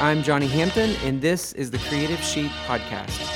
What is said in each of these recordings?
I'm Johnny Hampton, and this is the Creative Sheep Podcast.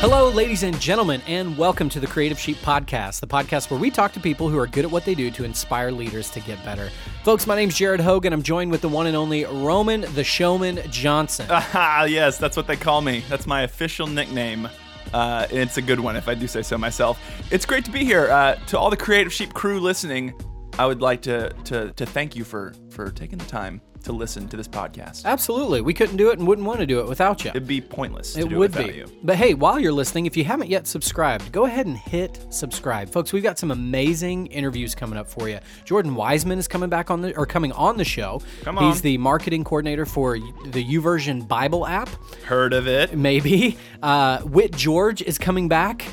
Hello, ladies and gentlemen, and welcome to the Creative Sheep Podcast, the podcast where we talk to people who are good at what they do to inspire leaders to get better. Folks, my name's Jared Hogan. I'm joined with the one and only Roman the Showman Johnson. Ah, yes, that's what they call me. That's my official nickname. Uh, it's a good one if I do say so myself. It's great to be here. Uh, to all the Creative Sheep crew listening, I would like to, to, to thank you for, for taking the time to listen to this podcast. Absolutely. We couldn't do it and wouldn't want to do it without you. It'd be pointless. To It do would it without be. You. But hey, while you're listening, if you haven't yet subscribed, go ahead and hit subscribe. Folks, we've got some amazing interviews coming up for you. Jordan Wiseman is coming back on the or coming on the show. Come on. He's the marketing coordinator for the YouVersion Bible app. Heard of it? Maybe. Uh, Whit George is coming back.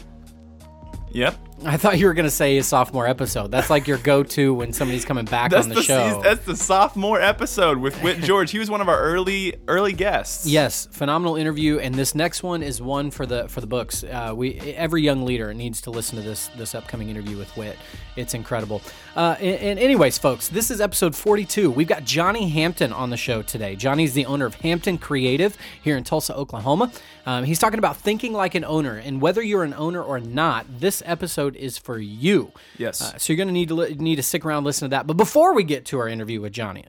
Yep. I thought you were going to say his sophomore episode. That's like your go-to when somebody's coming back That's on the, the, show. that's the sophomore episode with Whit George. He was one of our early early guests. Yes, phenomenal interview, and this next one is one for the for the books. Uh, we every young leader needs to listen to this this upcoming interview with Whit. It's incredible. Uh, and, and anyways, folks, this is episode forty two. We've got Johnny Hampton on the show today. Johnny's the owner of Hampton Creative here in Tulsa, Oklahoma. Um, he's talking about thinking like an owner, and whether you're an owner or not, this episode is for you. Yes. Uh, so you're going to need to li- need to stick around, and listen to that. But before we get to our interview with Johnny.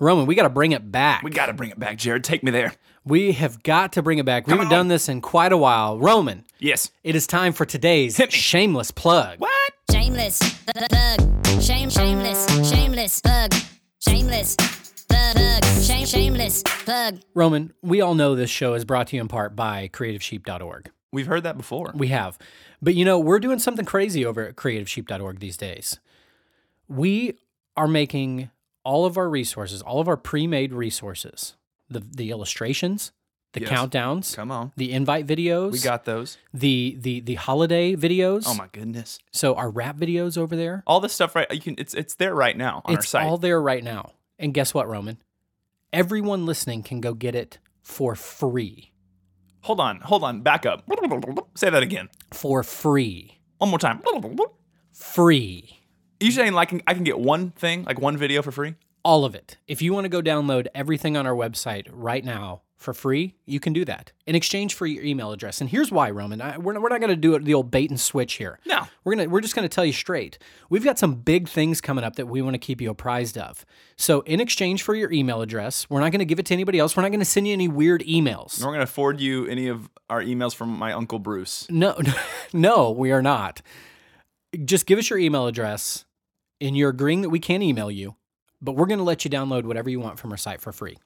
Roman, we got to bring it back. we got to bring it back, Jared. Take me there. We have got to bring it back. We haven't done this in quite a while. Roman, Yes. it is time for today's shameless plug. What? Shameless, th- thug. Shame, shameless, shameless, thug. Shameless, thug, thug. Shame, shameless, thug. Roman, we all know this show is brought to you in part by creativesheep.org. We've heard that before. We have. But you know, we're doing something crazy over at creativesheep.org these days. We are making all of our resources, all of our pre-made resources, the the illustrations, the Yes. countdowns, Come on. the invite videos, We got those. the the the holiday videos. Oh my goodness. So our rap videos over there. All this stuff right you can it's it's there right now on our it's site. all there right now. And guess what, Roman? Everyone listening can go get it for free. Hold on, hold on, back up. Say that again. For free. One more time. Free. You saying like I can get one thing, like one video for free? All of it. If you want to go download everything on our website right now for free, you can do that in exchange for your email address. And here's why, Roman. I, we're, not- we're not going to do it the old bait and switch here. No. We're gonna we're just gonna tell you straight. We've got some big things coming up that we want to keep you apprised of. So in exchange for your email address, we're not gonna give it to anybody else. We're not gonna send you any weird emails. We're not gonna forward you any of our emails from my uncle Bruce. No, no, we are not. Just give us your email address, and you're agreeing that we can email you, but we're going to let you download whatever you want from our site for free.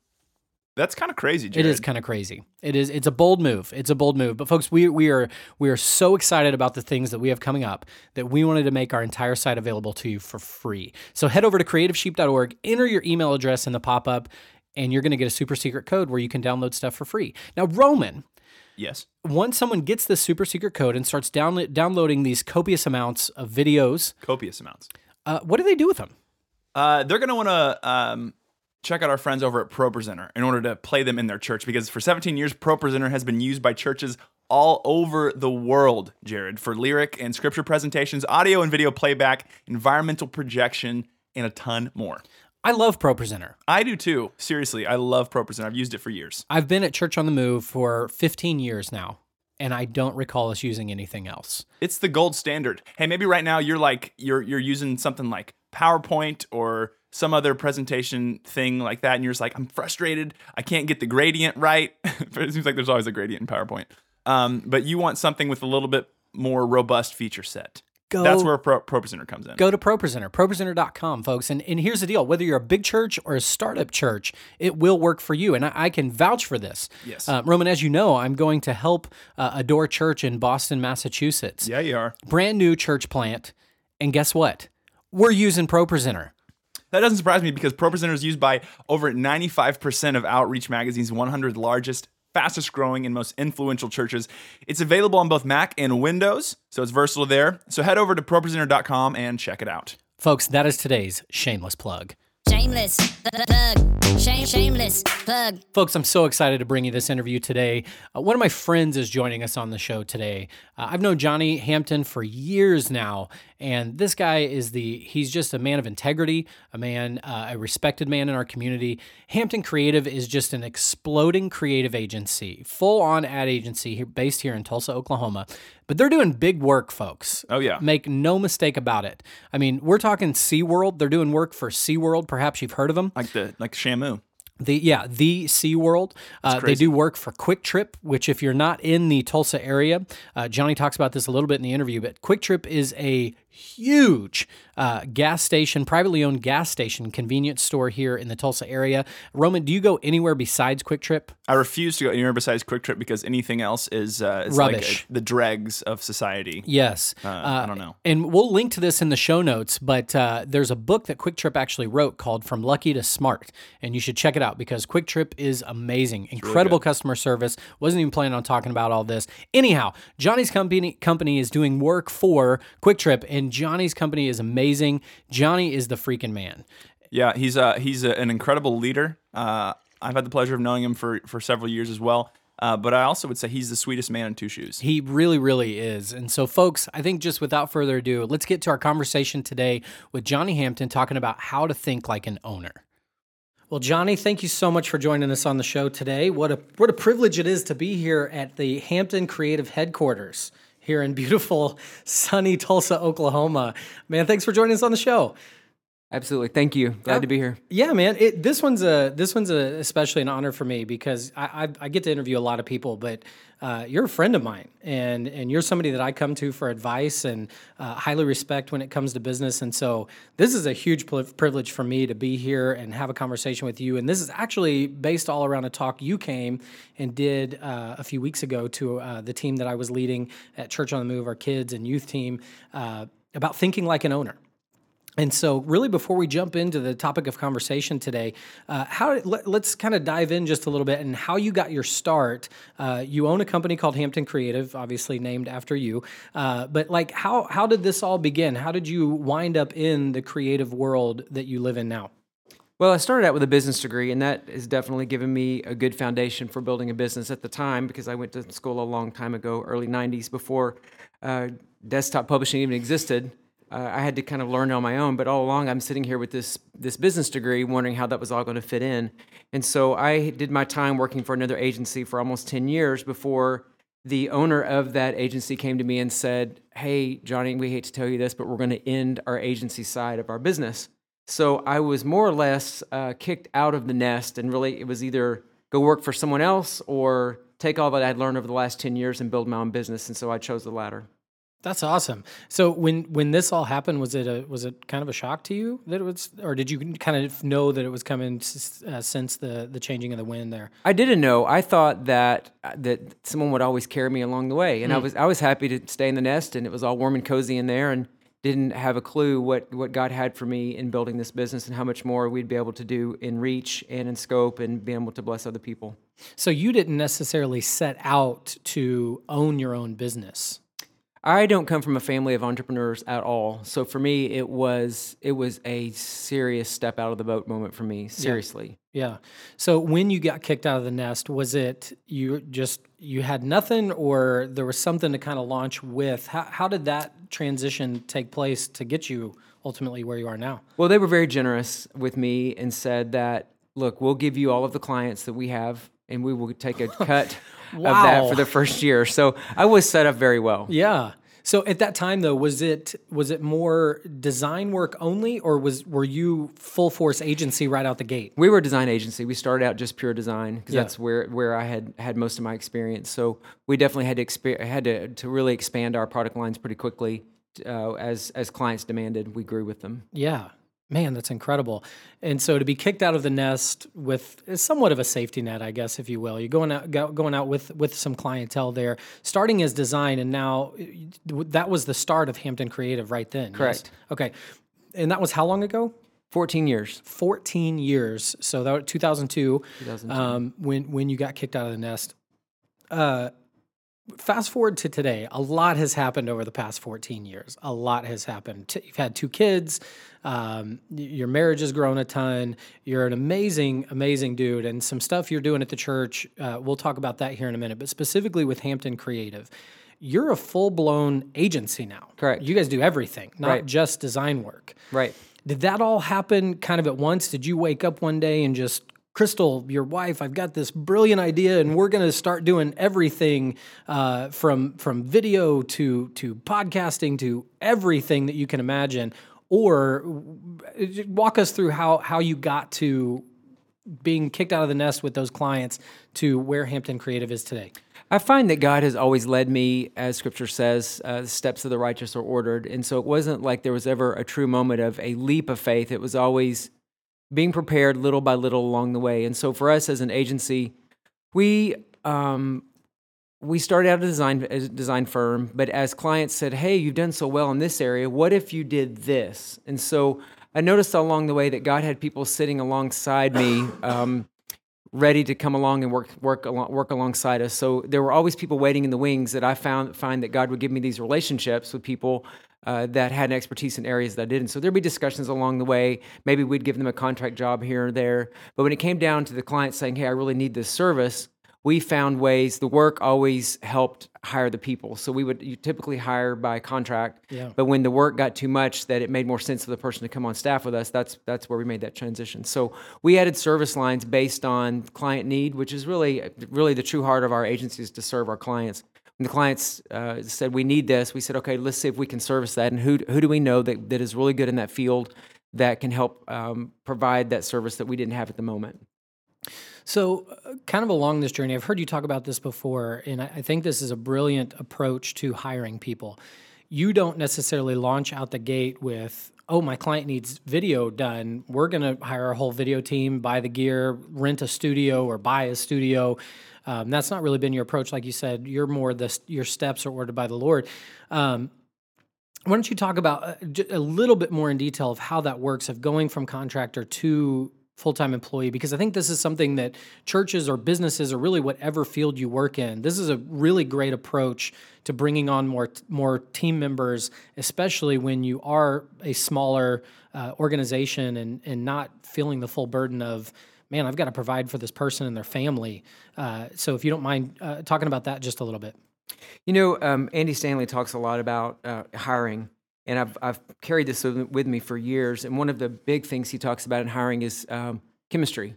That's kind of crazy, It Jared. is kind of crazy. It is. It's a bold move. It's a bold move. But folks, we we are we are so excited about the things that we have coming up that we wanted to make our entire site available to you for free. So head over to creativesheep.org, enter your email address in the pop up, and you're going to get a super secret code where you can download stuff for free. Now, Roman, Yes. once someone gets this super secret code and starts download, downloading these copious amounts of videos, Copious amounts. uh, what do they do with them? Uh, they're gonna want to um, check out our friends over at ProPresenter in order to play them in their church because for 17 years, ProPresenter has been used by churches all over the world, Jared, for lyric and scripture presentations, audio and video playback, environmental projection, and a ton more. I love ProPresenter. I do too. Seriously, I love ProPresenter. I've used it for years. I've been at Church on the Move for 15 years now, and I don't recall us using anything else. It's the gold standard. Hey, maybe right now you're like you're you're using something like PowerPoint or some other presentation thing like that, and you're just like, I'm frustrated. I can't get the gradient right. it seems like there's always a gradient in PowerPoint. Um, but you want something with a little bit more robust feature set. Go- That's where Pro, ProPresenter comes in. Go to ProPresenter, ProPresenter.com, folks. And, and here's the deal whether you're a big church or a startup church, it will work for you. And I, I can vouch for this. Yes. Uh, Roman, as you know, I'm going to help uh, Adore Church in Boston, Massachusetts. Yeah, you are. Brand new church plant. And guess what? We're using ProPresenter. That doesn't surprise me because ProPresenter is used by over 95% of Outreach Magazine's 100 largest, fastest growing, and most influential churches. It's available on both Mac and Windows, so it's versatile there. So head over to ProPresenter.com and check it out. Folks, that is today's shameless plug. Shame, shameless, thug, shame, shameless, thug. Folks, I'm so excited to bring you this interview today. Uh, one of my friends is joining us on the show today. Uh, I've known Johnny Hampton for years now, and this guy is the, he's just a man of integrity, a man, uh, a respected man in our community. Hampton Creative is just an exploding creative agency, full on ad agency here, based here in Tulsa, Oklahoma. But they're doing big work, folks. Oh, yeah. Make no mistake about it. I mean, we're talking SeaWorld. They're doing work for SeaWorld. Perhaps you've heard of them. Like the like Shamu. The yeah, the SeaWorld. Uh, they do work for QuikTrip, which if you're not in the Tulsa area, uh, Johnny talks about this a little bit in the interview, but QuikTrip is a huge uh, gas station, privately owned gas station, convenience store here in the Tulsa area. Roman, do you go anywhere besides QuikTrip? I refuse to go anywhere besides QuikTrip because anything else is uh, like Rubbish. uh, the dregs of society. Yes. Uh, I don't know. And we'll link to this in the show notes, but uh, there's a book that QuikTrip actually wrote called From Lucky to Smart. And you should check it out because QuikTrip is amazing. Incredible customer service. Wasn't even planning on talking about all this. Anyhow, Johnny's company company is doing work for QuikTrip, and Johnny's company is amazing. Johnny is the freaking man. Yeah, he's uh he's a, an incredible leader. Uh, I've had the pleasure of knowing him for for several years as well. Uh, but I also would say he's the sweetest man in two shoes. He really, really is. And so, folks, I think just without further ado, let's get to our conversation today with Johnny Hampton talking about how to think like an owner. Well, Johnny, thank you so much for joining us on the show today. What a what a privilege it is to be here at the Hampton Creative Headquarters here in beautiful, sunny Tulsa, Oklahoma. Man, thanks for joining us on the show. Absolutely. Thank you. Glad to be here. Yeah, man. It, this one's a this one's a, especially an honor for me because I, I, I get to interview a lot of people, but uh, you're a friend of mine, and and you're somebody that I come to for advice and uh, highly respect when it comes to business. And so this is a huge pl- privilege for me to be here and have a conversation with you. And this is actually based all around a talk you came and did uh, a few weeks ago to uh, the team that I was leading at Church on the Move, our kids and youth team, uh, about thinking like an owner. And so, really, before we jump into the topic of conversation today, uh, how let, us kind of dive in just a little bit and how you got your start. Uh, you own a company called Hampton Creative, obviously named after you. Uh, but like, how how did this all begin? How did you wind up in the creative world that you live in now? Well, I started out with a business degree, and that has definitely given me a good foundation for building a business at the time because I went to school a long time ago, early 90s, before uh, desktop publishing even existed. Uh, I had to kind of learn on my own, but all along I'm sitting here with this this business degree, wondering how that was all going to fit in. And so I did my time working for another agency for almost 10 years before the owner of that agency came to me and said, "Hey, Johnny, we hate to tell you this, but we're going to end our agency side of our business." So I was more or less uh, kicked out of the nest, and really it was either go work for someone else or take all that I'd learned over the last 10 years and build my own business. And so I chose the latter. That's awesome. So when when this all happened, was it a was it kind of a shock to you that it was, or did you kind of know that it was coming uh, since the the changing of the wind there? I didn't know. I thought that uh, that someone would always carry me along the way, and I was I was happy to stay in the nest, and it was all warm and cozy in there, and didn't have a clue what what God had for me in building this business and how much more we'd be able to do in reach and in scope and be able to bless other people. So you didn't necessarily set out to own your own business. I don't come from a family of entrepreneurs at all, so for me it was it was a serious step out of the boat moment for me. Seriously. Yeah. So when you got kicked out of the nest, was it you just you had nothing, or there was something to kind of launch with? How how did that transition take place to get you ultimately where you are now? Well, they were very generous with me and said that, look, we'll give you all of the clients that we have and we will take a cut of that for the first year. So I was set up very well. Yeah. So at that time though, was it was it more design work only, or was were you full force agency right out the gate? We were a design agency. We started out just pure design because Yeah. that's where, where I had had most of my experience. So we definitely had to exper- had to, to really expand our product lines pretty quickly uh, as as clients demanded. We grew with them. Yeah. Man, that's incredible. And so to be kicked out of the nest with somewhat of a safety net, I guess, if you will, you're going out go- going out with with some clientele there, starting as design, and now that was the start of Hampton Creative right then. yes? Correct. Okay. And that was how long ago? Fourteen years. 14 years. So that was 2002, 2002. Um, when when you got kicked out of the nest. Uh, fast forward to today, a lot has happened over the past 14 years. A lot has happened. You've had two kids. Um, your marriage has grown a ton. You're an amazing, amazing dude, and some stuff you're doing at the church. Uh, we'll talk about that here in a minute. But specifically with Hampton Creative, you're a full blown agency now. Correct. You guys do everything, not Right. just design work. Right. Did that all happen kind of at once? Did you wake up one day and just, Crystal, your wife, I've got this brilliant idea, and we're going to start doing everything uh, from from video to to podcasting to everything that you can imagine? Or walk us through how how you got to being kicked out of the nest with those clients to where Hampton Creative is today. I find that God has always led me, as Scripture says, uh, the steps of the righteous are ordered, and so it wasn't like there was ever a true moment of a leap of faith. It was always being prepared little by little along the way. And so for us as an agency, we um, we started out a design a design firm, but as clients said, "Hey, you've done so well in this area. What if you did this?" And so I noticed along the way that God had people sitting alongside me. Um, ready to come along and work work work alongside us. So there were always people waiting in the wings that I found find that God would give me these relationships with people uh, that had expertise in areas that I didn't. So there'd be discussions along the way. Maybe we'd give them a contract job here or there. But when it came down to the client saying, "Hey, I really need this service," we found ways. The work always helped hire the people. So we would you typically hire by contract. Yeah. But when the work got too much that it made more sense for the person to come on staff with us, that's that's where we made that transition. So we added service lines based on client need, which is really really the true heart of our agency is to serve our clients. When the clients uh, said we need this, we said okay, let's see if we can service that, and who who do we know that, that is really good in that field that can help um, provide that service that we didn't have at the moment. So, uh, kind of along this journey, I've heard you talk about this before, and I think this is a brilliant approach to hiring people. You don't necessarily launch out the gate with, oh, my client needs video done. We're going to hire a whole video team, buy the gear, rent a studio, or buy a studio. Um, that's not really been your approach. Like you said, you're more the your steps are ordered by the Lord. Um, why don't you talk about uh, j- a little bit more in detail of how that works of going from contractor to full-time employee because i think this is something that churches or businesses or really whatever field you work in this is a really great approach to bringing on more more team members especially when you are a smaller uh, organization and and not feeling the full burden of man i've got to provide for this person and their family. Uh, so if you don't mind uh, talking about that just a little bit. You know, um, Andy Stanley talks a lot about uh, hiring, and I've, I've carried this with me for years. And one of the big things he talks about in hiring is um, chemistry.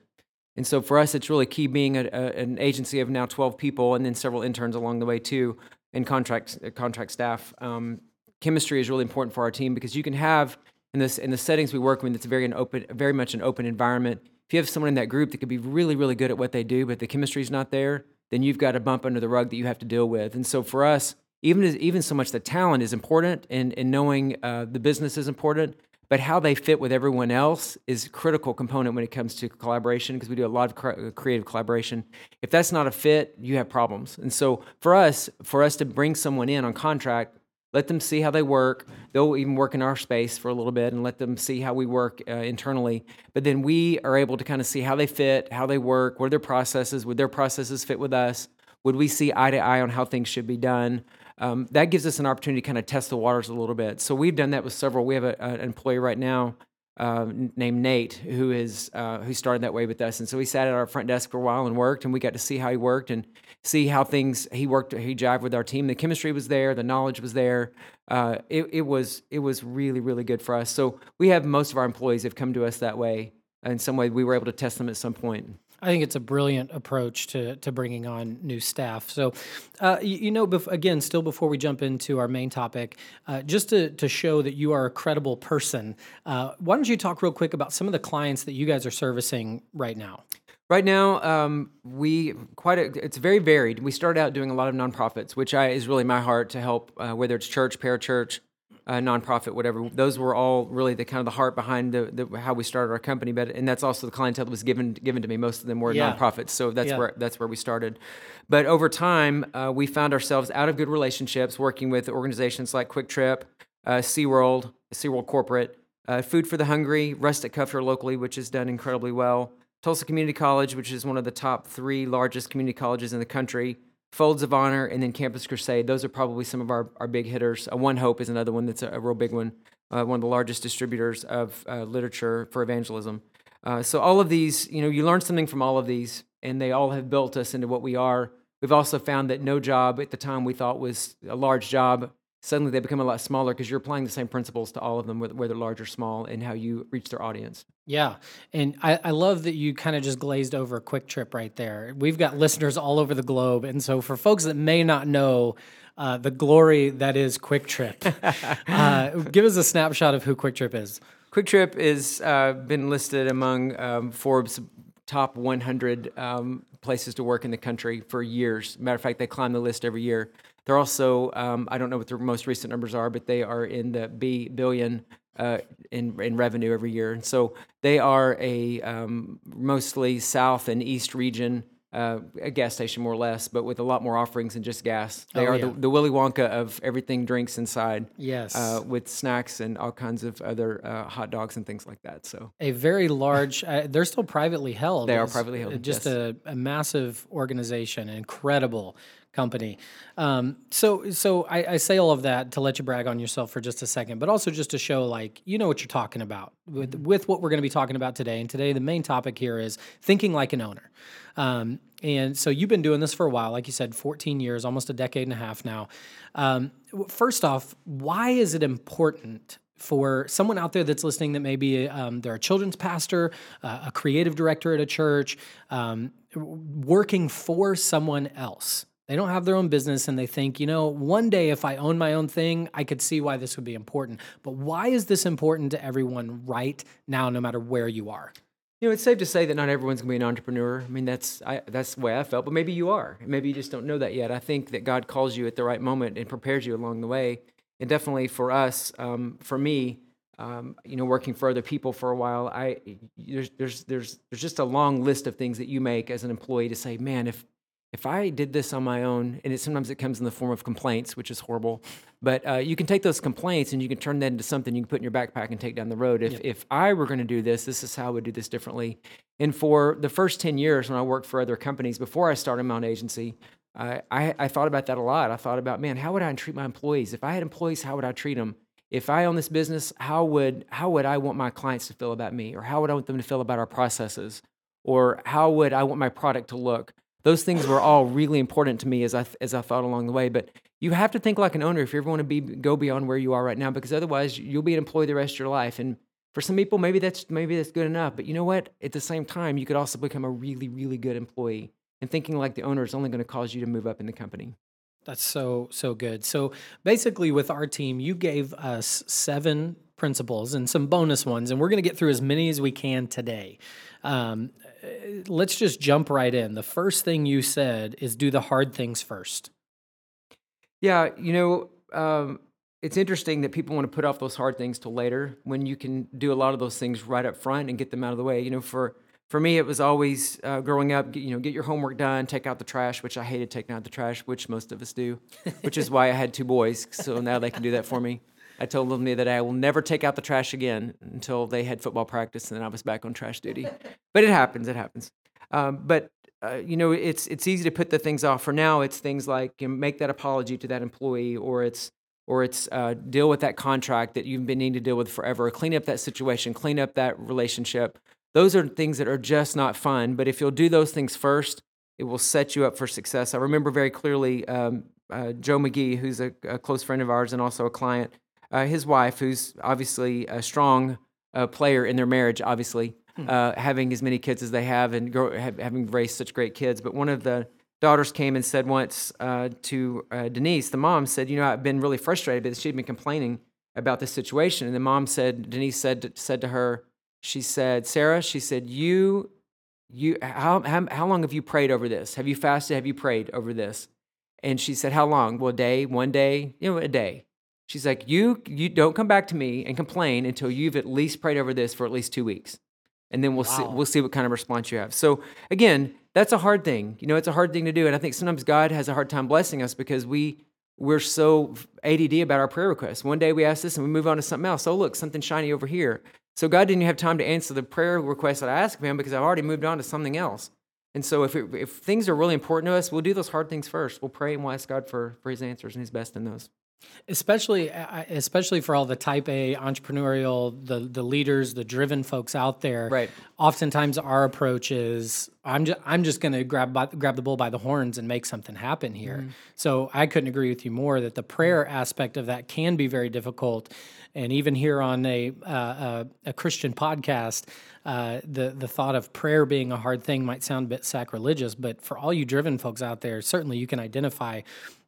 And so for us, it's really key being a, a, an agency of now 12 people and then several interns along the way too, and contract, uh, contract staff. Um, chemistry is really important for our team because you can have in this in the settings we work in, it's very an open, very much an open environment. If you have someone in that group that could be really, really good at what they do, but the chemistry's not there, then you've got a bump under the rug that you have to deal with. And so for us, even even so much the talent is important, and, and knowing uh, the business is important, but how they fit with everyone else is a critical component when it comes to collaboration because we do a lot of cre- creative collaboration. If that's not a fit, you have problems. And so for us, for us to bring someone in on contract, let them see how they work. They'll even work in our space for a little bit and let them see how we work uh, internally. But then we are able to kind of see how they fit, how they work, what are their processes, would their processes fit with us? Would we see eye to eye on how things should be done? Um, that gives us an opportunity to kind of test the waters a little bit. So we've done that with several. We have a, an employee right now uh, named Nate who is uh, who started that way with us, and so he sat at our front desk for a while and worked, and we got to see how he worked and see how things he worked. He jived with our team. The chemistry was there, the knowledge was there. Uh, it, it was it was really really good for us. So we have most of our employees have come to us that way. In some way, we were able to test them at some point. I think it's a brilliant approach to to bringing on new staff. So, uh, you, you know, bef- again, still before we jump into our main topic, uh, just to to show that you are a credible person, uh, why don't you talk real quick about some of the clients that you guys are servicing right now? Right now, um, we quite a, it's very varied. We started out doing a lot of nonprofits, which I, is really my heart to help, uh, whether it's church, parachurch, uh, nonprofit, whatever. Those were all really the kind of the heart behind the, the how we started our company. But and that's also the clientele that was given given to me. Most of them were Yeah. nonprofits, so that's Yeah. where that's where we started. But over time, uh, we found ourselves out of good relationships, working with organizations like QuikTrip, uh, SeaWorld, SeaWorld Corporate, uh, Food for the Hungry, Rustic Cuff locally, which has done incredibly well. Tulsa Community College, which is one of the top three largest community colleges in the country, Folds of Honor, and then Campus Crusade. Those are probably some of our, our big hitters. Uh, OneHope is another one that's a, a real big one, uh, one of the largest distributors of uh, literature for evangelism. Uh, so all of these, you know, you learn something from all of these, and they all have built us into what we are. We've also found that no job at the time we thought was a large job, suddenly they become a lot smaller because you're applying the same principles to all of them, whether large or small, and how you reach their audience. Yeah. And I, I love that you kind of just glazed over a QuikTrip right there. We've got listeners all over the globe. And so for folks that may not know uh, the glory that is QuikTrip, uh, give us a snapshot of who QuikTrip is. QuikTrip is uh, been listed among um, Forbes top 100 um, places to work in the country for years. Matter of fact, they climb the list every year. They're also um, I don't know what the most recent numbers are, but they are in the B billion uh, in in revenue every year, and so they are a um, mostly South and East region. Uh, a gas station, more or less, but with a lot more offerings than just gas. They Oh, are yeah. the, the Willy Wonka of everything drinks inside Yes. uh, with snacks and all kinds of other uh, hot dogs and things like that. So a very large, uh, they're still privately held. They are privately held, Just yes. a, a massive organization, incredible company. Um, so, so I, I say all of that to let you brag on yourself for just a second, but also just to show like you know what you're talking about with with what we're going to be talking about today. And today, the main topic here is thinking like an owner. Um, and so you've been doing this for a while, like you said, 14 years, almost a decade and a half now. Um, first off, why is it important for someone out there that's listening that maybe um, they're a children's pastor, uh, a creative director at a church, um, working for someone else? They don't have their own business and they think, you know, one day if I own my own thing, I could see why this would be important. But why is this important to everyone right now, no matter where you are? you know, it's safe to say that not everyone's going to be an entrepreneur. I mean, that's I, that's the way I felt, but maybe you are. Maybe you just don't know that yet. I think that God calls you at the right moment and prepares you along the way. And definitely for us, um, for me, um, you know, working for other people for a while, I there's there's there's there's just a long list of things that you make as an employee to say, man, if if I did this on my own, and it, sometimes it comes in the form of complaints, which is horrible, but uh, you can take those complaints and you can turn that into something you can put in your backpack and take down the road. If if I were going to do this, this is how I would do this differently. And for the first ten years when I worked for other companies before I started my own agency, I, I I thought about that a lot. I thought about, man, how would I treat my employees? If I had employees, how would I treat them? If I own this business, how would how would I want my clients to feel about me, or how would I want them to feel about our processes, or how would I want my product to look? Those things were all really important to me as I as I thought along the way. But you have to think like an owner if you ever want to be go beyond where you are right now, because otherwise you'll be an employee the rest of your life. And for some people, maybe that's maybe that's good enough. But you know what? At the same time, you could also become a really really good employee. And thinking like the owner is only going to cause you to move up in the company. That's so so good. So basically, with our team, you gave us seven principles and some bonus ones, and we're going to get through as many as we can today. Um, let's just jump right in. The first thing you said is do the hard things first. Yeah, you know, um, it's interesting that people want to put off those hard things till later when you can do a lot of those things right up front and get them out of the way. You know, for for me, it was always uh, growing up. You know, get your homework done, take out the trash, which I hated taking out the trash, which most of us do. which is why I had two boys, so now they can do that for me. I told them the other day I will never take out the trash again until they had football practice, and then I was back on trash duty. But it happens. It happens. Um, but uh, you know, it's it's easy to put the things off. For now, it's things like you know, make that apology to that employee, or it's or it's uh, deal with that contract that you've been needing to deal with forever, clean up that situation, clean up that relationship. Those are things that are just not fun. But if you'll do those things first, it will set you up for success. I remember very clearly um, uh, Joe McGee, who's a, a close friend of ours and also a client, uh, his wife, who's obviously a strong uh, player in their marriage, obviously, uh, having as many kids as they have and grow, have, having raised such great kids. But one of the daughters came and said once uh, to uh, Denise, the mom said, "You know, I've been really frustrated because she'd been complaining about this situation." And the mom said, Denise said said to her, she said, "Sarah," she said, "You, you, how how, how long have you prayed over this? Have you fasted? Have you prayed over this?" And she said, "How long? Well, a day, one day, you know, a day." She's like, "You, you don't come back to me and complain until you've at least prayed over this for at least two weeks." and then we'll see we'll see what kind of response you have. So again, that's a hard thing. You know, it's a hard thing to do, and I think sometimes God has a hard time blessing us because we we're so ADD about our prayer requests. One day we ask this and we move on to something else. Oh, look, something shiny over here. So God didn't have time to answer the prayer request that I asked of Him because I've already moved on to something else. And so if, it, if things are really important to us, we'll do those hard things first. We'll pray and we'll ask God for, for his answers and his best in those. Especially especially for all the type A entrepreneurial the the leaders the driven folks out there. Right. oftentimes our approach is I'm just I'm just going to grab by, grab the bull by the horns and make something happen here. So I couldn't agree with you more that the prayer aspect of that can be very difficult. And even here on a uh, a, a Christian podcast uh, the the thought of prayer being a hard thing might sound a bit sacrilegious but for all you driven folks out there certainly you can identify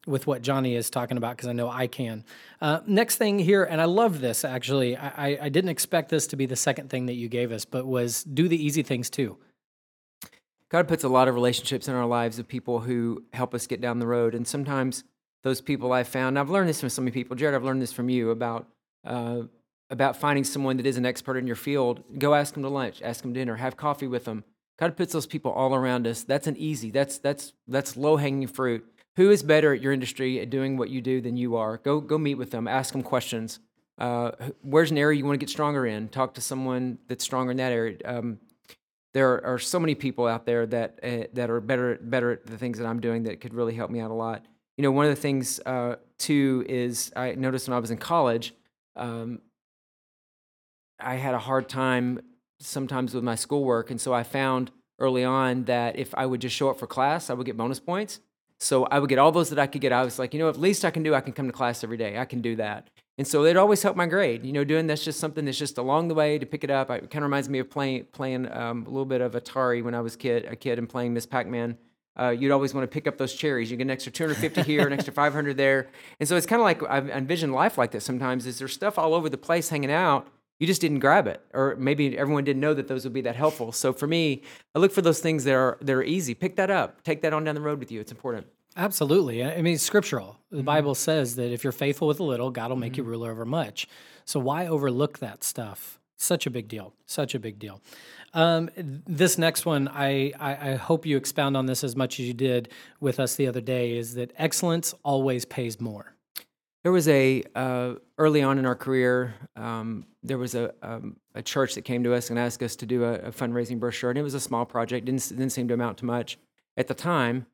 with what Johnny is talking about because I know I can. Uh, next thing here, and I love this actually. I, I, didn't expect this to be the second thing that you gave us, but was do the easy things too. God puts a lot of relationships in our lives of people who help us get down the road. And sometimes those people I've found, I've learned this from so many people. Jared, I've learned this from you about uh, about finding someone that is an expert in your field. Go ask them to lunch, ask them dinner, have coffee with them. God puts those people all around us. That's an easy. That's that's that's low hanging fruit. Who is better at your industry at doing what you do than you are? Go go meet with them. Ask them questions. Uh, where's an area you want to get stronger in? Talk to someone that's stronger in that area. Um, there are so many people out there that uh, that are better better at the things that I'm doing that could really help me out a lot. You know, one of the things uh, too is I noticed when I was in college, um, I had a hard time sometimes with my schoolwork, and so I found early on that if I would just show up for class, I would get bonus points. So I would get all those that I could get. I was like, you know, at least I can do. I can come to class every day. I can do that. And so it always helped my grade. You know, doing that's just something that's just along the way to pick it up. It kind of reminds me of playing playing um, a little bit of Atari when I was kid a kid and playing Ms. Pac-Man. Uh, you'd always want to pick up those cherries. You get an extra 250 here, an extra 500 there, and so it's kind of like I envision life like that. Sometimes is there stuff all over the place hanging out. You just didn't grab it, or maybe everyone didn't know that those would be that helpful. So for me, I look for those things that are that are easy. Pick that up. Take that on down the road with you. It's important. Absolutely. I mean, it's scriptural. The Bible says that if you're faithful with a little, God will make you ruler over much. So why overlook that stuff? Such a big deal. Such a big deal. Um, this next one, I, I, I hope you expound on this as much as you did with us the other day, is that excellence always pays more. There was a uh, early on in our career. Um, there was a um, a church that came to us and asked us to do a, a fundraising brochure, and it was a small project. didn't didn't seem to amount to much at the time,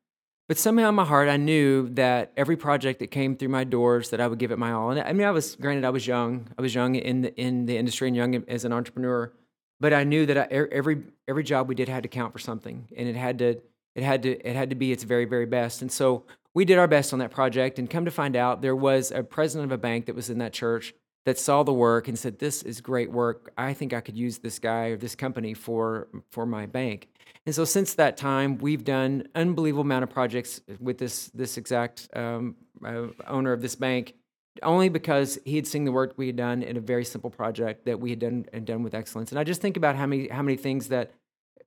but somehow in my heart I knew that every project that came through my doors that I would give it my all. And I mean, I was granted I was young. I was young in the in the industry and young as an entrepreneur, but I knew that I, every every job we did had to count for something, and it had to it had to it had to be its very very best. And so we did our best on that project. And come to find out, there was a president of a bank that was in that church that saw the work and said, "This is great work. I think I could use this guy or this company for for my bank." And so since that time, we've done unbelievable amount of projects with this this exact um, uh, owner of this bank, only because he had seen the work we had done in a very simple project that we had done and done with excellence. And I just think about how many how many things that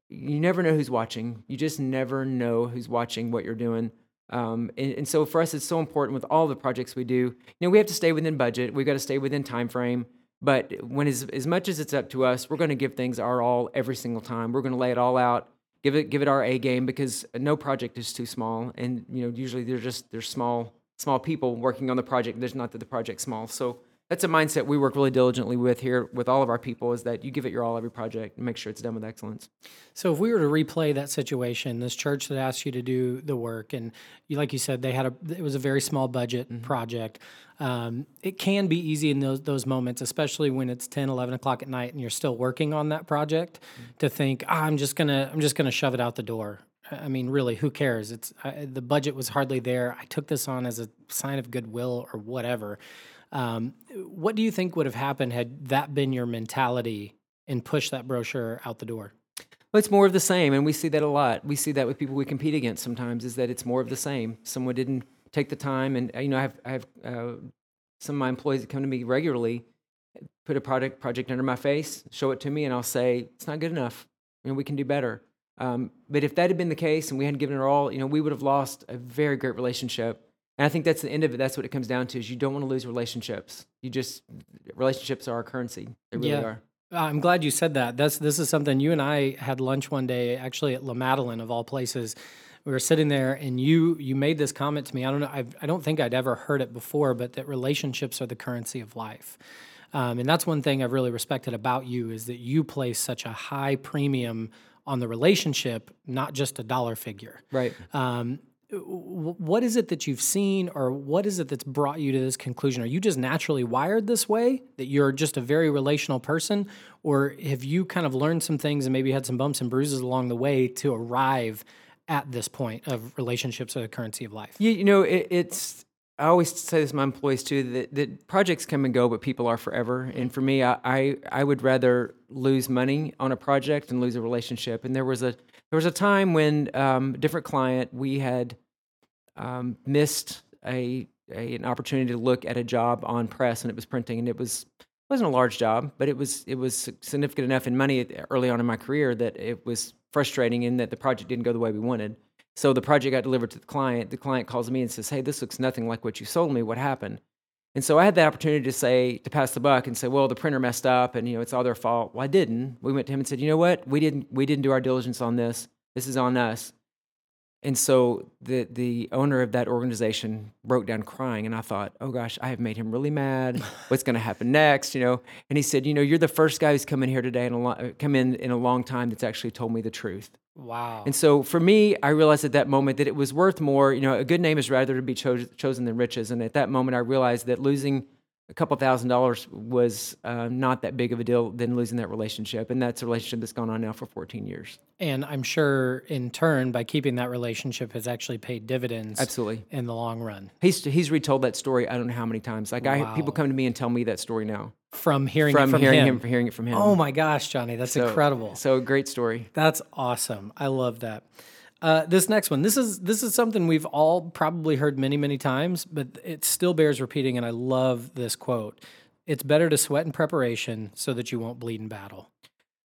you never know who's watching. You just never know who's watching what you're doing. Um, and, and so for us, it's so important with all the projects we do. You know, we have to stay within budget. We've got to stay within time frame. But when as, as much as it's up to us, we're going to give things our all every single time. We're going to lay it all out, give it give it our A game because no project is too small. And you know, usually they're just they're small small people working on the project. There's not that the project's small. So that's a mindset we work really diligently with here with all of our people is that you give it your all every project and make sure it's done with excellence. So if we were to replay that situation, this church that asked you to do the work, and you, like you said, they had a it was a very small budget project. Um, it can be easy in those those moments, especially when it's 10, 11 o'clock at night and you're still working on that project, to think ah, I'm just gonna I'm just gonna shove it out the door. I mean, really, who cares? It's I, the budget was hardly there. I took this on as a sign of goodwill or whatever. Um, what do you think would have happened had that been your mentality and pushed that brochure out the door? Well, it's more of the same, and we see that a lot. We see that with people we compete against sometimes. Is that it's more of the same. Someone didn't take the time, and you know, I have I have uh, some of my employees that come to me regularly, put a product project under my face, show it to me, and I'll say it's not good enough. You know, we can do better. Um, but if that had been the case, and we hadn't given it all, you know, we would have lost a very great relationship. And I think that's the end of it. That's what it comes down to: is you don't want to lose relationships. You just relationships are our currency. They really Yeah. are. I'm glad you said that. That's this is something you and I had lunch one day, actually at La Madeleine of all places. We were sitting there, and you you made this comment to me. I don't know. I've, I don't think I'd ever heard it before, but that relationships are the currency of life. Um, and that's one thing I've really respected about you is that you place such a high premium on the relationship, not just a dollar figure. Right. Um, what is it that you've seen, or what is it that's brought you to this conclusion? Are you just naturally wired this way, that you're just a very relational person, or have you kind of learned some things and maybe had some bumps and bruises along the way to arrive at this point of relationships are the currency of life? You, you know, it, it's. I always say this to my employees too that, that projects come and go, but people are forever. And for me, I, I I would rather lose money on a project than lose a relationship. And there was a there was a time when um, a different client we had um, missed a, a an opportunity to look at a job on press, and it was printing, and it was wasn't a large job, but it was it was significant enough in money early on in my career that it was frustrating in that the project didn't go the way we wanted. So the project got delivered to the client. The client calls me and says, "Hey, this looks nothing like what you sold me. What happened?" And so I had the opportunity to say to pass the buck and say, "Well, the printer messed up, and you know it's all their fault." Well, I didn't. We went to him and said, "You know what? We didn't we didn't do our diligence on this. This is on us." And so the the owner of that organization broke down crying, and I thought, "Oh gosh, I have made him really mad. What's going to happen next?" You know. And he said, "You know, you're the first guy who's come in here today and come in in a long time that's actually told me the truth." Wow. And so for me, I realized at that moment that it was worth more. You know, a good name is rather to be cho- chosen than riches. And at that moment, I realized that losing a couple thousand dollars was uh, not that big of a deal than losing that relationship. And that's a relationship that's gone on now for 14 years. and I'm sure in turn, by keeping that relationship, has actually paid dividends Absolutely. in the long run. He's, he's retold that story I don't know how many times. Like I, people come to me and tell me that story now From hearing from, it from hearing him. him. from hearing it from him. Oh my gosh, Johnny, that's So- incredible. So great story. That's awesome. I love that. Uh, this next one, this is this is something we've all probably heard many many times, but it still bears repeating. And I love this quote: "It's better to sweat in preparation so that you won't bleed in battle."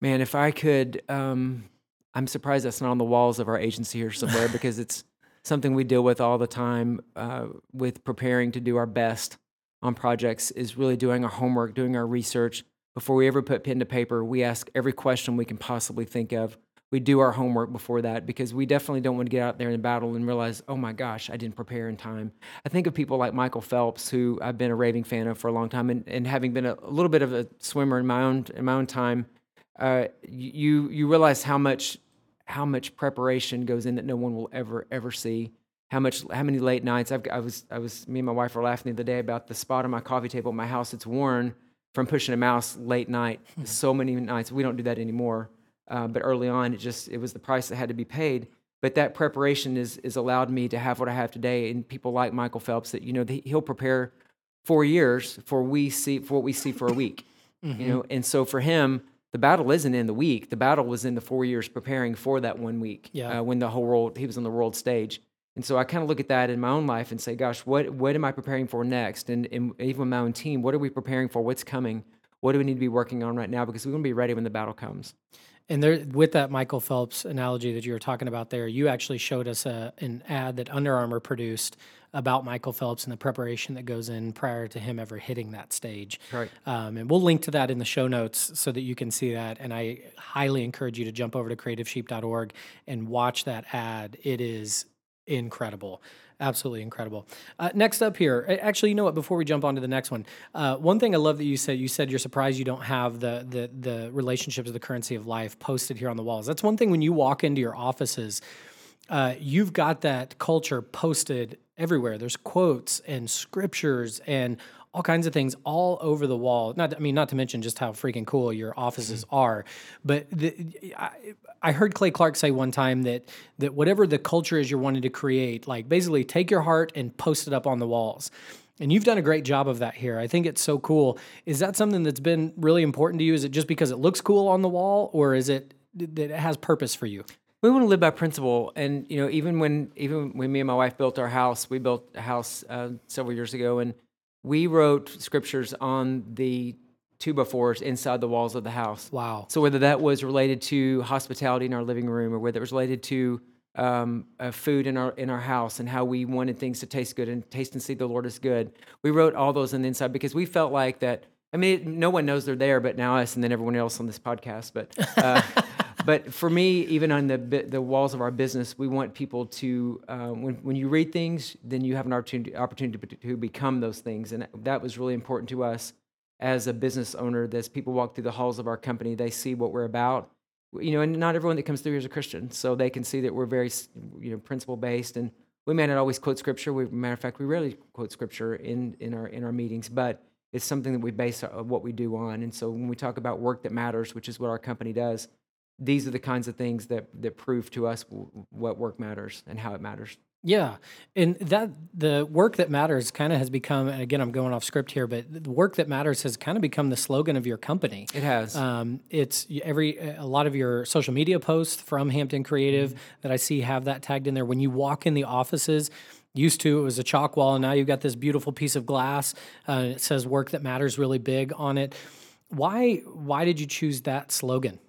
Man, if I could, um, I'm surprised that's not on the walls of our agency here somewhere because it's something we deal with all the time uh, with preparing to do our best on projects is really doing our homework, doing our research. Before we ever put pen to paper, we ask every question we can possibly think of. We do our homework before that because we definitely don't want to get out there in battle and realize, oh my gosh, I didn't prepare in time. I think of people like Michael Phelps, who I've been a raving fan of for a long time, and, and having been a, a little bit of a swimmer in my own in my own time, uh, you you realize how much how much preparation goes in that no one will ever ever see. How much how many late nights I've I was I was me and my wife were laughing the other day about the spot on my coffee table at my house. It's worn from pushing a mouse late night. so many nights we don't do that anymore. Uh, but early on, it just it was the price that had to be paid. But that preparation is is allowed me to have what I have today. And people like Michael Phelps that you know he- he'll prepare four years for we see for what we see for a week. You know, and so for him, the battle isn't in the week. The battle was in the four years preparing for that one week. Yeah. Uh, when the whole world he was on the world stage. And so I kind of look at that in my own life and say, gosh, what what am I preparing for next? And, and even with my own team, what are we preparing for? What's coming? What do we need to be working on right now? Because we're going to be ready when the battle comes. And there, with that Michael Phelps analogy that you were talking about there, you actually showed us a, an ad that Under Armour produced about Michael Phelps and the preparation that goes in prior to him ever hitting that stage. Right. Um, and we'll link to that in the show notes so that you can see that. And I highly encourage you to jump over to creativesheep.org and watch that ad. It is incredible. Absolutely incredible. Uh, next up here, actually, you know what? Before we jump on to the next one, uh, one thing I love that you said, you said you're surprised you don't have the the the relationships of the currency of life posted here on the walls. That's one thing when you walk into your offices, uh, you've got that culture posted everywhere. There's quotes and scriptures and all kinds of things all over the wall. Not, I mean, not to mention just how freaking cool your offices are. But the, I, I heard Clay Clark say one time that that whatever the culture is you're wanting to create, like basically take your heart and post it up on the walls. And you've done a great job of that here. I think it's so cool. Is that something that's been really important to you? Is it just because it looks cool on the wall, or is it that it has purpose for you? we want to live by principle and you know even when even when me and my wife built our house we built a house uh, several years ago and we wrote scriptures on the two by fours inside the walls of the house Wow. so whether that was related to hospitality in our living room or whether it was related to um, uh, food in our in our house and how we wanted things to taste good and taste and see the Lord is good, we wrote all those on the inside because we felt like that. I mean, no one knows they're there, but now us and then everyone else on this podcast. But uh, but for me, even on the the walls of our business, we want people to uh, when when you read things, then you have an opportunity opportunity to, become those things, and that was really important to us as a business owner. That as people walk through the halls of our company, they see what we're about, you know, and not everyone that comes through here is a Christian, so they can see that we're very, you know, principle based, and we may not always quote scripture. We, matter of fact, we rarely quote scripture in in our in our meetings, but it's something that we base what we do on. And so when we talk about work that matters, which is what our company does, these are the kinds of things that that prove to us w- what work matters and how it matters. Yeah, and that the work that matters kind of has become. And again, I'm going off script here, but the work that matters has kind of become the slogan of your company. It has. Um, it's every a lot of your social media posts from Hampton Creative Mm-hmm. that I see have that tagged in there. When you walk in the offices, used to it was a chalk wall, and now you've got this beautiful piece of glass. Uh, and it says "Work that matters" really big on it. Why why did you choose that slogan?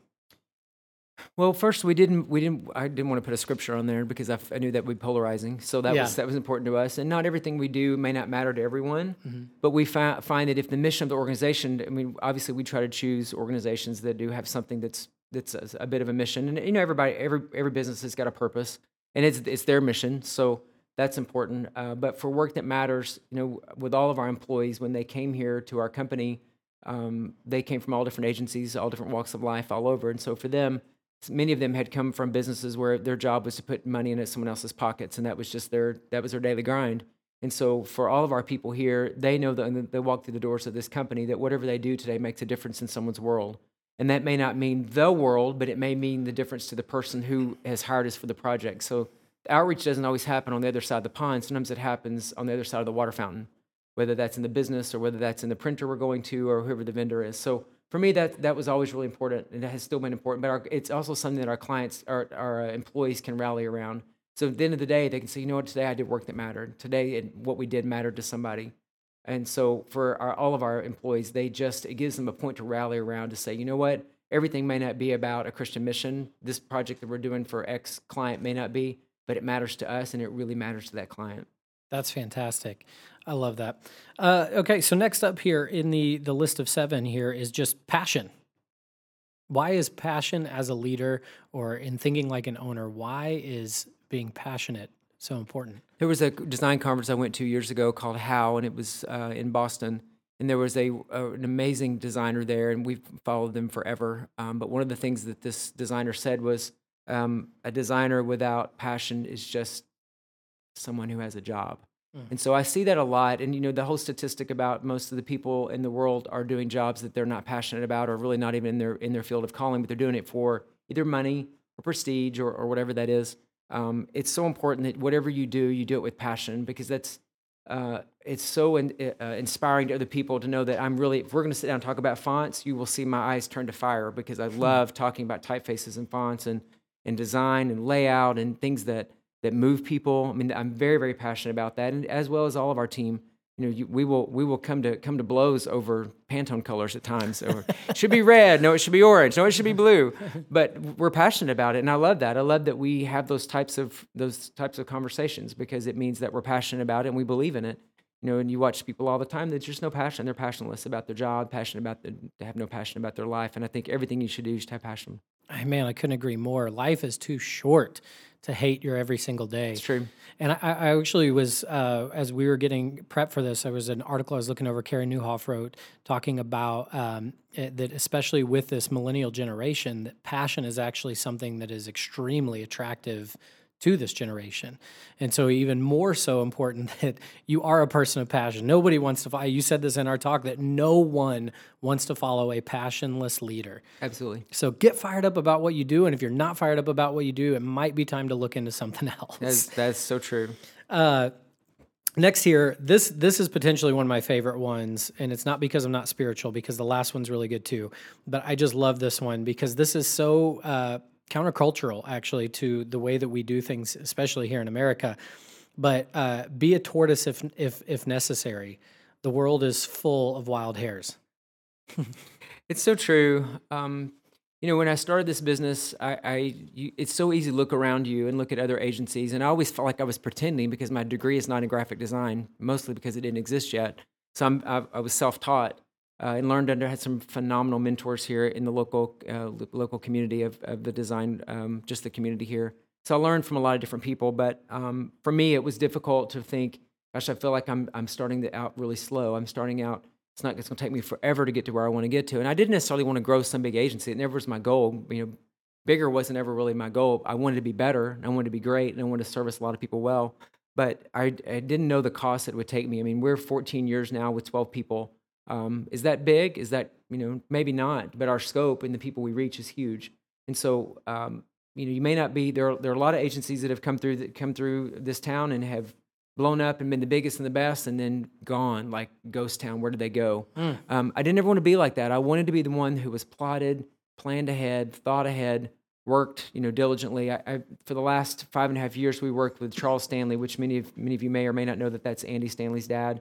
Well, first we didn't we didn't I didn't want to put a scripture on there because I, f- I knew that would be polarizing. So that Yeah. was that was important to us. And not everything we do may not matter to everyone, Mm-hmm. but we fi- find that if the mission of the organization, I mean, obviously we try to choose organizations that do have something that's that's a, a bit of a mission. And you know, everybody every every business has got a purpose, and it's it's their mission. So that's important. Uh, but for work that matters, you know, with all of our employees, when they came here to our company, um, they came from all different agencies, all different walks of life, all over. And so for them, many of them had come from businesses where their job was to put money into someone else's pockets, and that was just their that was their daily grind. And so for all of our people here, they know that they walk through the doors of this company that whatever they do today makes a difference in someone's world. And that may not mean the world, but it may mean the difference to the person who has hired us for the project. So outreach doesn't always happen on the other side of the pond. Sometimes it happens on the other side of the water fountain whether that's in the business or whether that's in the printer we're going to or whoever the vendor is. So for me, that that was always really important, and it has still been important. But our, it's also something that our clients, our our uh, employees, can rally around. So at the end of the day, they can say, you know what, today I did work that mattered. Today, it, what we did mattered to somebody. And so for our, all of our employees, they just it gives them a point to rally around to say, you know what, everything may not be about a Christian mission. This project that we're doing for X client may not be, but it matters to us, and it really matters to that client. That's fantastic. I love that. Uh, okay, so next up here in the the list of seven here is just passion. Why is passion as a leader or in thinking like an owner? Why is being passionate so important? There was a design conference I went to years ago called How, and it was uh, in Boston. And there was a, a an amazing designer there, and we've followed them forever. Um, but one of the things that this designer said was, um, "A designer without passion is just someone who has a job." And so I see that a lot. And you know, the whole statistic about most of the people in the world are doing jobs that they're not passionate about, or really not even in their in their field of calling, but they're doing it for either money or prestige or, or whatever that is. Um, it's so important that whatever you do, you do it with passion because that's uh, it's so in, uh, inspiring to other people to know that I'm really. If we're going to sit down and talk about fonts, you will see my eyes turn to fire because I love talking about typefaces and fonts and and design and layout and things that that move people. I mean, I'm very very passionate about that, and as well as all of our team. You know, you, we will we will come to come to blows over Pantone colors at times. It should be red. No, it should be orange. No, it should be blue. But we're passionate about it, and I love that. I love that we have those types of those types of conversations because it means that we're passionate about it and we believe in it. You know, and you watch people all the time. There's just no passion. They're passionless about their job, passionate about the, they have no passion about their life. And I think everything you should do, you should have passion. Ay, Man, I couldn't agree more. Life is too short to hate your every single day. It's true. And I, I actually was, uh, as we were getting prep for this, there was an article I was looking over, Carey Nieuwhof wrote, talking about um, eh, that, especially with this millennial generation, that passion is actually something that is extremely attractive to this generation. And so, even more so important that you are a person of passion. Nobody wants to follow, you said this in our talk, that no one wants to follow a passionless leader. Absolutely. So, get fired up about what you do. And if you're not fired up about what you do, it might be time to look into something else. That's, that's so true. Next here, this this is potentially one of my favorite ones, and it's not because I'm not spiritual, because the last one's really good too. But I just love this one because this is so uh, countercultural, actually, to the way that we do things, especially here in America. But uh, be a tortoise if if if necessary. The world is full of wild hares. It's so true. Um, you know, when I started this business, I, I you, it's so easy to look around you and look at other agencies, and I always felt like I was pretending because my degree is not in graphic design, mostly because it didn't exist yet. So I, I was self-taught uh, and learned under had some phenomenal mentors here in the local uh, local community of, of the design, um, just the community here. So I learned from a lot of different people, but um, for me, it was difficult to think. Gosh, I feel like I'm I'm starting out really slow. I'm starting out it's not it's going to take me forever to get to where I want to get to. And I didn't necessarily want to grow some big agency. It never was my goal. You know, bigger wasn't ever really my goal. I wanted to be better, and I wanted to be great, and I wanted to service a lot of people well. But I, I didn't know the cost it would take me. I mean, we're 14 years now with 12 people. Um, is that big? Is that you know maybe not? But our scope and the people we reach is huge. And so um, you know you may not be there. Are, there are a lot of agencies that have come through that come through this town and have blown up and been the biggest and the best and then gone like ghost town where did they go um, i didn't ever want to be like that i wanted to be the one who was plotted planned ahead thought ahead worked you know diligently I, I for the last five and a half years we worked with charles stanley which many of many of you may or may not know that that's andy stanley's dad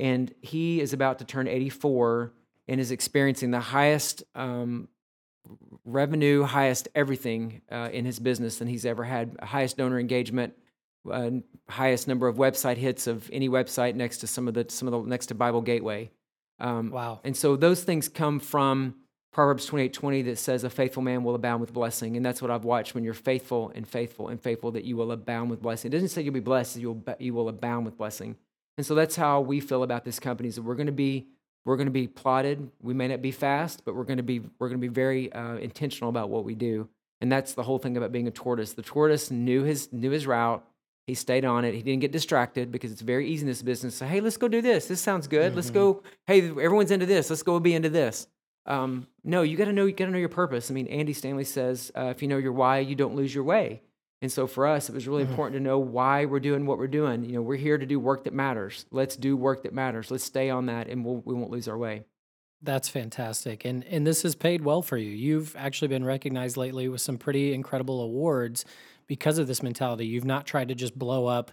and he is about to turn 84 and is experiencing the highest um, revenue highest everything uh, in his business than he's ever had highest donor engagement uh, highest number of website hits of any website next to some of the some of the next to Bible Gateway. Um, Wow. And so those things come from Proverbs twenty eight twenty that says, "A faithful man will abound with blessing," and that's what I've watched. When you're faithful and faithful and faithful, that you will abound with blessing. It doesn't say you'll be blessed; you'll you will abound with blessing. And so that's how we feel about this company: is that we're going to be we're going to be plotted. We may not be fast, but we're going to be we're going to be very uh, intentional about what we do. And that's the whole thing about being a tortoise. The tortoise knew his knew his route. He stayed on it. He didn't get distracted because it's very easy in this business. So, hey, let's go do this. This sounds good. Let's go. Hey, everyone's into this. Let's go be into this. Um, no, you got to know. You got to know your purpose. I mean, Andy Stanley says, uh, if you know your why, you don't lose your way. And so for us, it was really mm-hmm. important to know why we're doing what we're doing. You know, we're here to do work that matters. Let's do work that matters. Let's stay on that, and we'll, we won't lose our way. That's fantastic. And and this has paid well for you. You've actually been recognized lately with some pretty incredible awards because of this mentality. You've not tried to just blow up,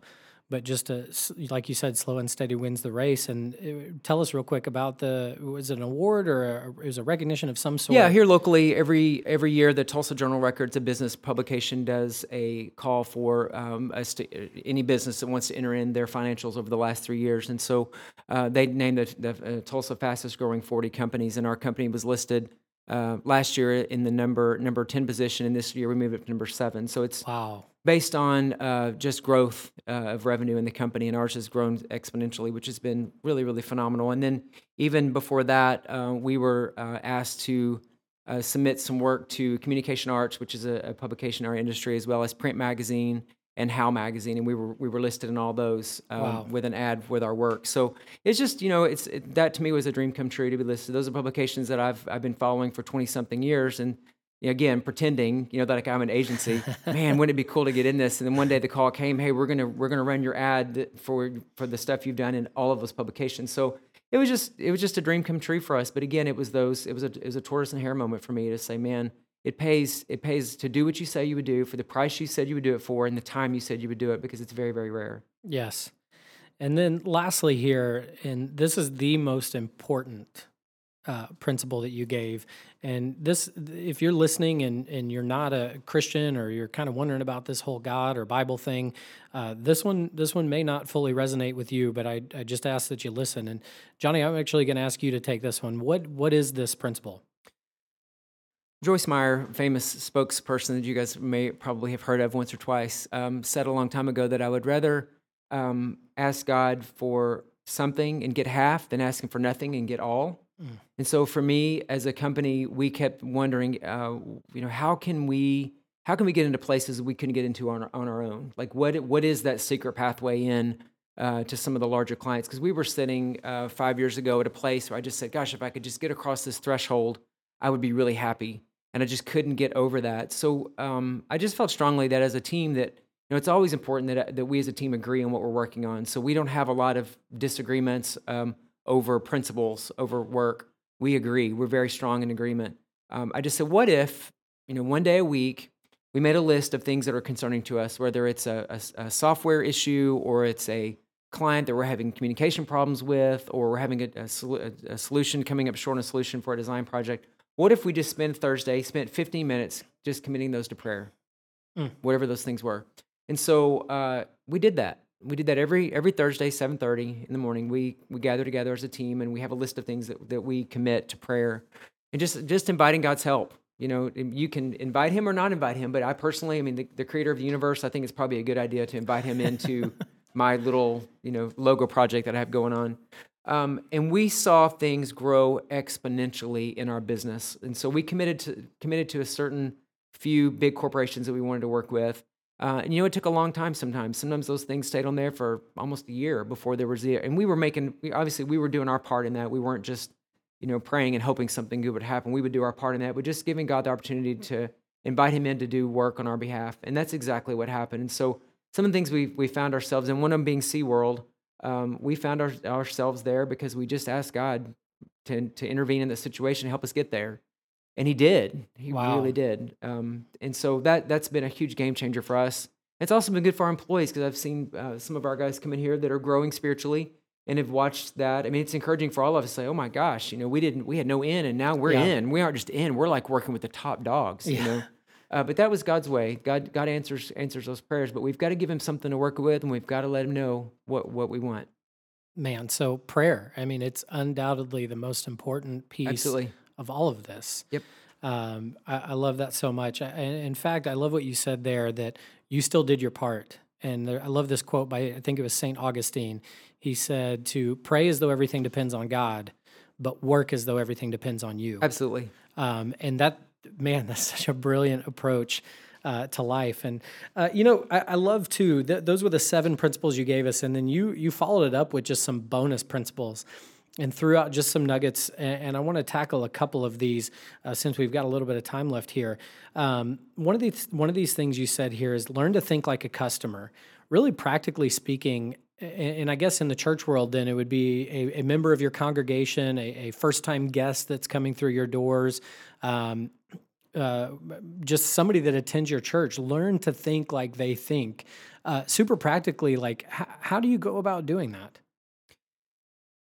but just s- like you said, slow and steady wins the race. And uh, tell us real quick about the was it an award or a, it was a recognition of some sort? Yeah, here locally, every every year, the Tulsa Journal Records, a business publication, does a call for um, us to, any business that wants to enter in their financials over the last three years, and so uh, they named the, the uh, Tulsa fastest growing 40 companies, and our company was listed uh, last year in the number number 10 position, and this year we moved it to number seven. So it's Wow. Based on uh, just growth uh, of revenue in the company, and ours has grown exponentially, which has been really, really phenomenal. And then even before that, uh, we were uh, asked to uh, submit some work to Communication Arts, which is a, a publication in our industry, as well as Print Magazine and How Magazine, and we were we were listed in all those um, Wow. with an ad with our work. So it's just you know it's it, that to me was a dream come true to be listed. Those are publications that I've I've been following for twenty something years, and you know, again pretending you know that like I'm an agency. Man, wouldn't it be cool to get in this? And then one day the call came, hey, we're gonna we're gonna run your ad for for the stuff you've done in all of those publications. So it was just it was just a dream come true for us. But again, it was those it was a it was a tortoise and hare moment for me to say, man, it pays it pays to do what you say you would do for the price you said you would do it for and the time you said you would do it because it's very very rare. Yes. And then lastly, here, and this is the most important uh, principle that you gave. And this, if you're listening and, and you're not a Christian or you're kind of wondering about this whole God or Bible thing, uh, this one this one may not fully resonate with you. But I, I just ask that you listen. And Johnie, I'm actually going to ask you to take this one. What what is this principle? Joyce Meyer, famous spokesperson that you guys may probably have heard of once or twice, um, said a long time ago that I would rather um, ask God for something and get half than asking for nothing and get all. And so for me, as a company, we kept wondering, uh, you know, how can we how can we get into places we couldn't get into on our, on our own? Like what what is that secret pathway in uh, to some of the larger clients? Because we were sitting uh, five years ago at a place where I just said, gosh, if I could just get across this threshold, I would be really happy. And I just couldn't get over that. So um, I just felt strongly that as a team that you know it's always important that that we as a team agree on what we're working on. So we don't have a lot of disagreements um, over principles, over work. We agree. We're very strong in agreement. Um, I just said, what if you know one day a week we made a list of things that are concerning to us, whether it's a, a, a software issue or it's a client that we're having communication problems with, or we're having a, a, solution coming up short on a solution for a design project. What if we just spent Thursday, spent 15 minutes just committing those to prayer, Mm. whatever those things were? And so uh, we did that. We did that every every Thursday, 7:30 in the morning. We we gather together as a team, and we have a list of things that, that we commit to prayer, and just just inviting God's help. You know, you can invite Him or not invite Him, but I personally, I mean, the, the Creator of the universe, I think it's probably a good idea to invite Him into my little you know logo project that I have going on. Um, and we saw things grow exponentially in our business, and so we committed to committed to a certain few big corporations that we wanted to work with. Uh, and you know, it took a long time sometimes. Sometimes those things stayed on there for almost a year before there was the. And we were making, we, obviously, we were doing our part in that. We weren't just, you know, praying and hoping something good would happen. We would do our part in that, but just giving God the opportunity to invite Him in to do work on our behalf. And that's exactly what happened. And so some of the things we we found ourselves in, one of them being SeaWorld, um, we found our, ourselves there because we just asked God to, to intervene in the situation help us get there and he did. He Wow. really did. Um, and so that that's been a huge game changer for us. It's also been good for our employees because I've seen uh, some of our guys come in here that are growing spiritually and have watched that. I mean, it's encouraging for all of us to say, "Oh my gosh, you know, we didn't, we had no in, and now we're Yeah. in. We aren't just in. We're like working with the top dogs." You Yeah. know. Uh, but that was God's way. God, God answers answers those prayers. But we've got to give Him something to work with, and we've got to let Him know what what we want. Man, so prayer. I mean, it's undoubtedly the most important piece Absolutely. Of all of this. Yep. Um, I, I love that so much. I, and in fact, I love what you said there that you still did your part. And there, I love this quote by, I think it was St. Augustine. He said to pray as though everything depends on God, but work as though everything depends on you. Absolutely. Um, and that, man, that's such a brilliant approach uh, to life. And uh, you know, I, I love too. Th- those were the seven principles you gave us, and then you you followed it up with just some bonus principles. And threw out just some nuggets, and, and I want to tackle a couple of these uh, since we've got a little bit of time left here. Um, one of these one of these things you said here is learn to think like a customer. Really, practically speaking, and I guess in the church world, then it would be a, a member of your congregation, a, a first time guest that's coming through your doors, um, uh, just somebody that attends your church. Learn to think like they think. Uh, super practically, like h- how do you go about doing that?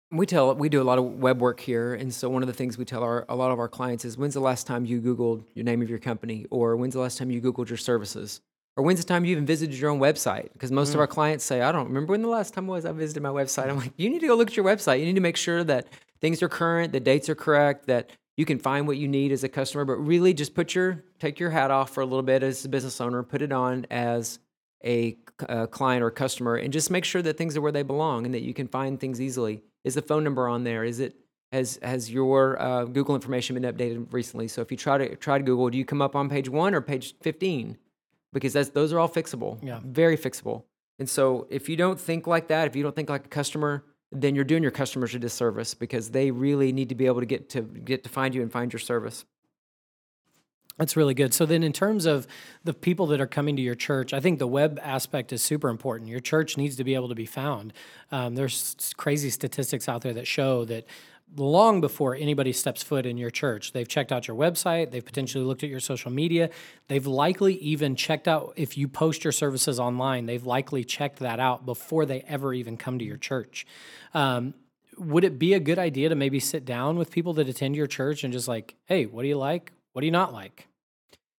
We tell we do a lot of web work here, and so one of the things we tell our a lot of our clients is when's the last time you Googled your name of your company, or when's the last time you Googled your services, or when's the time you even visited your own website? Because most of our clients say, I don't remember when the last time was I visited my website. I'm like, you need to go look at your website. You need to make sure that things are current, the dates are correct, that you can find what you need as a customer. But really, just put your take your hat off for a little bit as a business owner, put it on as a, uh client or customer, and just make sure that things are where they belong and that you can find things easily. Is the phone number on there? Is it has has your uh, Google information been updated recently? So if you try to try to Google, do you come up on page one or page fifteen? Because that's those are all fixable. Yeah. very fixable. And so if you don't think like that, if you don't think like a customer, then you're doing your customers a disservice because they really need to be able to get to get to find you and find your service. That's really good. So then, in terms of the people that are coming to your church, I think the web aspect is super important. Your church needs to be able to be found. Um, there's crazy statistics out there that show that long before anybody steps foot in your church, they've checked out your website, they've potentially looked at your social media, they've likely even checked out if you post your services online. They've likely checked that out before they ever even come to your church. Um, would it be a good idea to maybe sit down with people that attend your church and just like, hey, what do you like? What do you not like?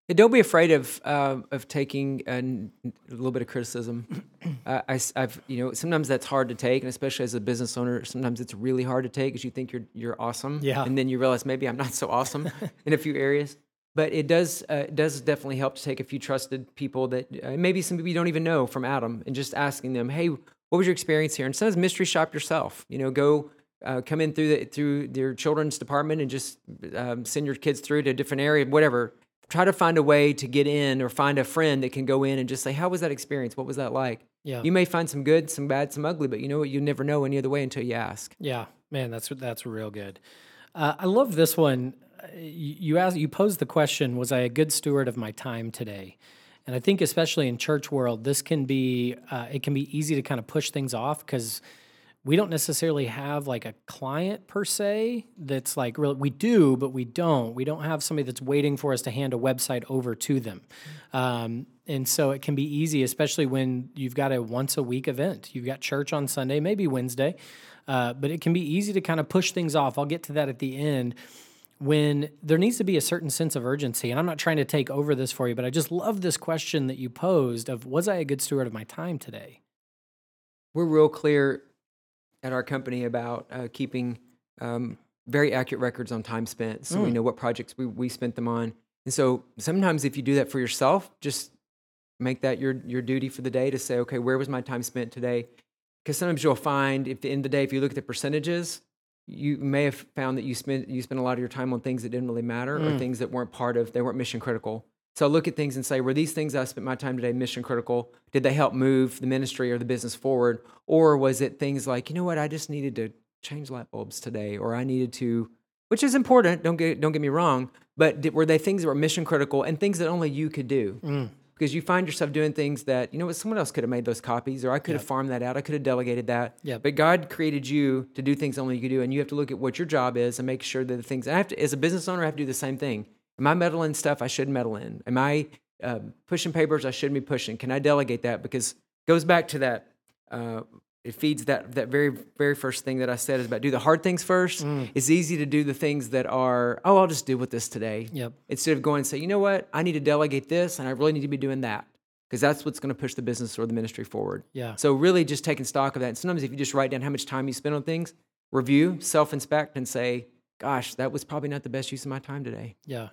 Yeah, don't be afraid of uh, of taking a, n- a little bit of criticism. uh, I, have you know sometimes that's hard to take, and especially as a business owner, sometimes it's really hard to take because you think you're you're awesome, Yeah. and then you realize maybe I'm not so awesome in a few areas. But it does uh, it does definitely help to take a few trusted people that uh, maybe some people you don't even know from Adam, and just asking them, hey, what was your experience here? And sometimes mystery shop yourself. You know, go. Uh, come in through the, through your children's department and just um, send your kids through to a different area, whatever try to find a way to get in or find a friend that can go in and just say, How was that experience? What was that like? Yeah. You may find some good, some bad, some ugly, but you know what? You never know any other way until you ask. Yeah, man, that's that's real good. Uh, I love this one. Uh, You you asked, you posed the question: Was I a good steward of my time today? And I think, especially in church world, this can be uh, it can be easy to kind of push things off because we don't necessarily have like a client per se that's like real we do but we don't. We don't have somebody that's waiting for us to hand a website over to them. Um, and so it can be easy especially when you've got a once a week event. You've got church on sunday maybe wednesday uh, but it can be easy to kind of push things off. I'll get to that at the end. When there needs to be a certain sense of urgency and i'm not trying to take over this for you but i just love this question that you posed of was i a good steward of my time today? We're real clear at our company about uh, keeping um, very accurate records on time spent so we know what projects we, we spent them on. And so sometimes if you do that for yourself, just make that your, your duty for the day to say, okay, where was my time spent today? Because sometimes you'll find, if the end of the day, if you look at the percentages, you may have found that you spent you spent a lot of your time on things that didn't really matter or things that weren't part of they weren't mission critical. So I look at things and say, were these things I spent my time today mission critical? Did they help move the ministry or the business forward? Or was it things like, you know what, I just needed to change light bulbs today, or I needed to, which is important. Don't get don't get me wrong, but did, were they things that were mission critical and things that only you could do? Mm. Because you find yourself doing things that you know what someone else could have made those copies, or I could have farmed that out. I could have delegated that. Yep. But God created you to do things only you could do, and you have to look at what your job is and make sure that the things. I have to, as a business owner, I have to do the same thing. Am I meddling stuff I shouldn't meddle in? Am I uh, pushing papers I shouldn't be pushing? Can I delegate that? Because it goes back to that. Uh, it feeds that that very very first thing that I said is about do the hard things first. It's easy to do the things that are oh I'll just deal with this today. Yep. Instead of going and say you know what I need to delegate this and I really need to be doing that because that's what's going to push the business or the ministry forward. Yeah. So really just taking stock of that. And sometimes if you just write down how much time you spend on things, review, self inspect, and say, gosh, that was probably not the best use of my time today. Yeah.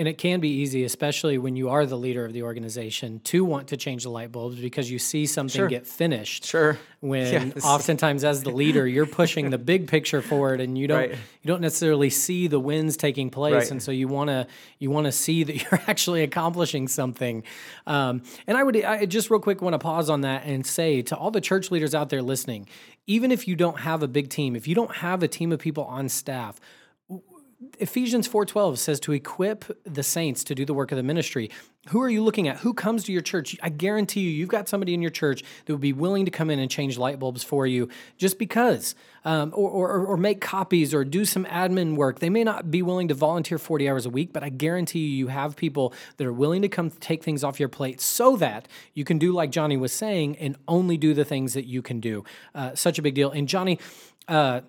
And it can be easy, especially when you are the leader of the organization, to want to change the light bulbs because you see something Sure. get finished. Sure. When Yes. oftentimes, as the leader, you're pushing the big picture forward, and you don't Right. you don't necessarily see the wins taking place, Right. and so you want to you want to see that you're actually accomplishing something. Um, and I would I just real quick want to pause on that and say to all the church leaders out there listening, even if you don't have a big team, if you don't have a team of people on staff, Ephesians 4:12 says to equip the saints to do the work of the ministry. Who are you looking at? Who comes to your church? I guarantee you, you've got somebody in your church that would be willing to come in and change light bulbs for you just because, um, or, or, or make copies or do some admin work. They may not be willing to volunteer 40 hours a week, but I guarantee you, you have people that are willing to come take things off your plate so that you can do like Johnie was saying and only do the things that you can do. Uh, such a big deal. And Johnie, uh,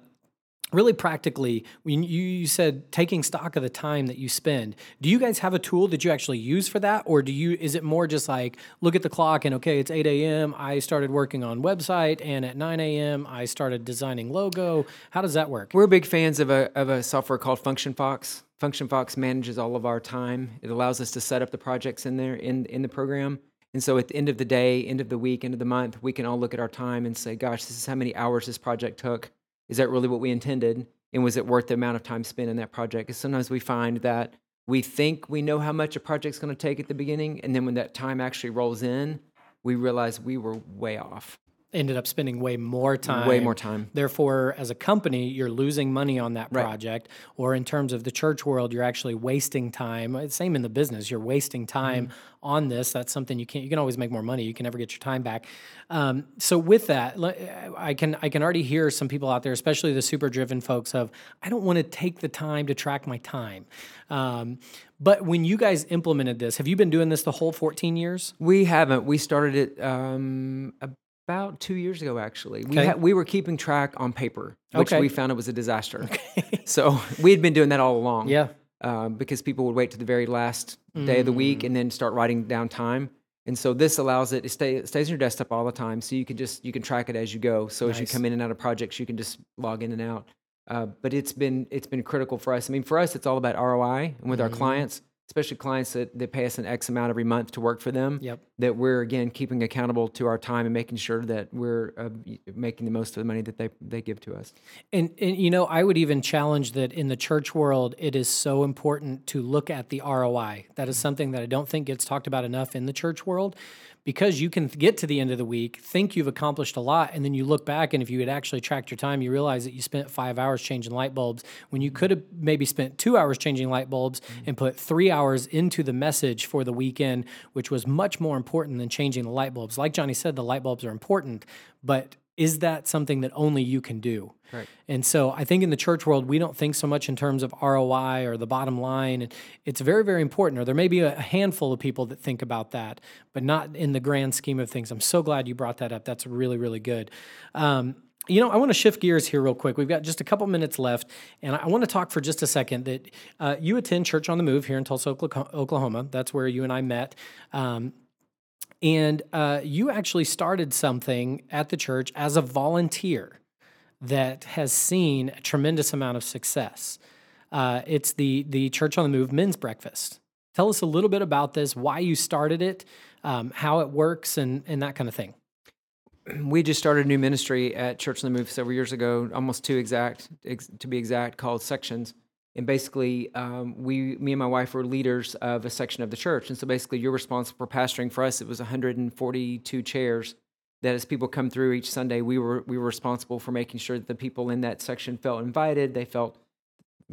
really practically when you, said taking stock of the time that you spend do you guys have a tool that you actually use for that or do you is it more just like look at the clock and okay it's 8 a.m i started working on website and at 9 a.m i started designing logo how does that work We're big fans of a, of a software called Function Fox. Function Fox manages all of our time. It allows us to set up the projects in there in, in the program. And so at the end of the day, end of the week, end of the month, we can all look at our time and say, gosh, this is how many hours this project took. Is that really what we intended? And was it worth the amount of time spent in that project? Because sometimes we find that we think we know how much a project's going to take at the beginning. And then when that time actually rolls in, we realize we were way off. Ended up spending way more time Way more time. Therefore, as a company, you're losing money on that Right. project. Or in terms of the church world, you're actually wasting time. Same in the business, you're wasting time Mm-hmm. on this. That's something you can't. You can always make more money. You can never get your time back. Um, so with that, I can I can already hear some people out there, especially the super driven folks, of I don't want to take the time to track my time. Um, but when you guys implemented this, have you been doing this the whole 14 years? We haven't. We started it um, about two years ago, actually. We, Okay. ha- we were keeping track on paper, which Okay. we found it was a disaster. so we had been doing that all along. Yeah. Um, because people would wait to the very last day of the week and then start writing down time. And so this allows it to stay it stays on your desktop all the time. So you can just you can track it as you go. So as you come in and out of projects, you can just log in and out. Uh, but it's been it's been critical for us. I mean, for us, it's all about ROI, and with our clients, especially clients that, that pay us an X amount every month to work for them Yep. that we're again keeping accountable to our time and making sure that we're uh, making the most of the money that they they give to us. And, and you know, I would even challenge that in the church world, it is so important to look at the ROI. That is something that I don't think gets talked about enough in the church world because you can get to the end of the week, think you've accomplished a lot, and then you look back, and if you had actually tracked your time, you realize that you spent five hours changing light bulbs when you could have maybe spent two hours changing light bulbs mm-hmm. and put three hours into the message for the weekend, which was much more important than changing the light bulbs. Like Johnie said, the light bulbs are important, but is that something that only you can do? Right. And so I think in the church world, we don't think so much in terms of ROI or the bottom line. And It's very, very important, or there may be a handful of people that think about that, but not in the grand scheme of things. I'm so glad you brought that up. That's really, really good. Um, you know, I want to shift gears here real quick. We've got just a couple minutes left, and I want to talk for just a second that uh, you attend Church on the Move here in Tulsa, Oklahoma- Oklahoma. That's where you and I met. Um, and uh, you actually started something at the church as a volunteer that has seen a tremendous amount of success. Uh, it's the the Church on the Move Men's Breakfast. Tell us a little bit about this, why you started it, um, how it works, and and that kind of thing. We just started a new ministry at Church on the Move several years ago, almost two exact ex- to be exact, called Sections. And basically, um, we, me and my wife were leaders of a section of the church. And so basically, you're responsible for pastoring. For us, it was 142 chairs that as people come through each Sunday, we were we were responsible for making sure that the people in that section felt invited. They felt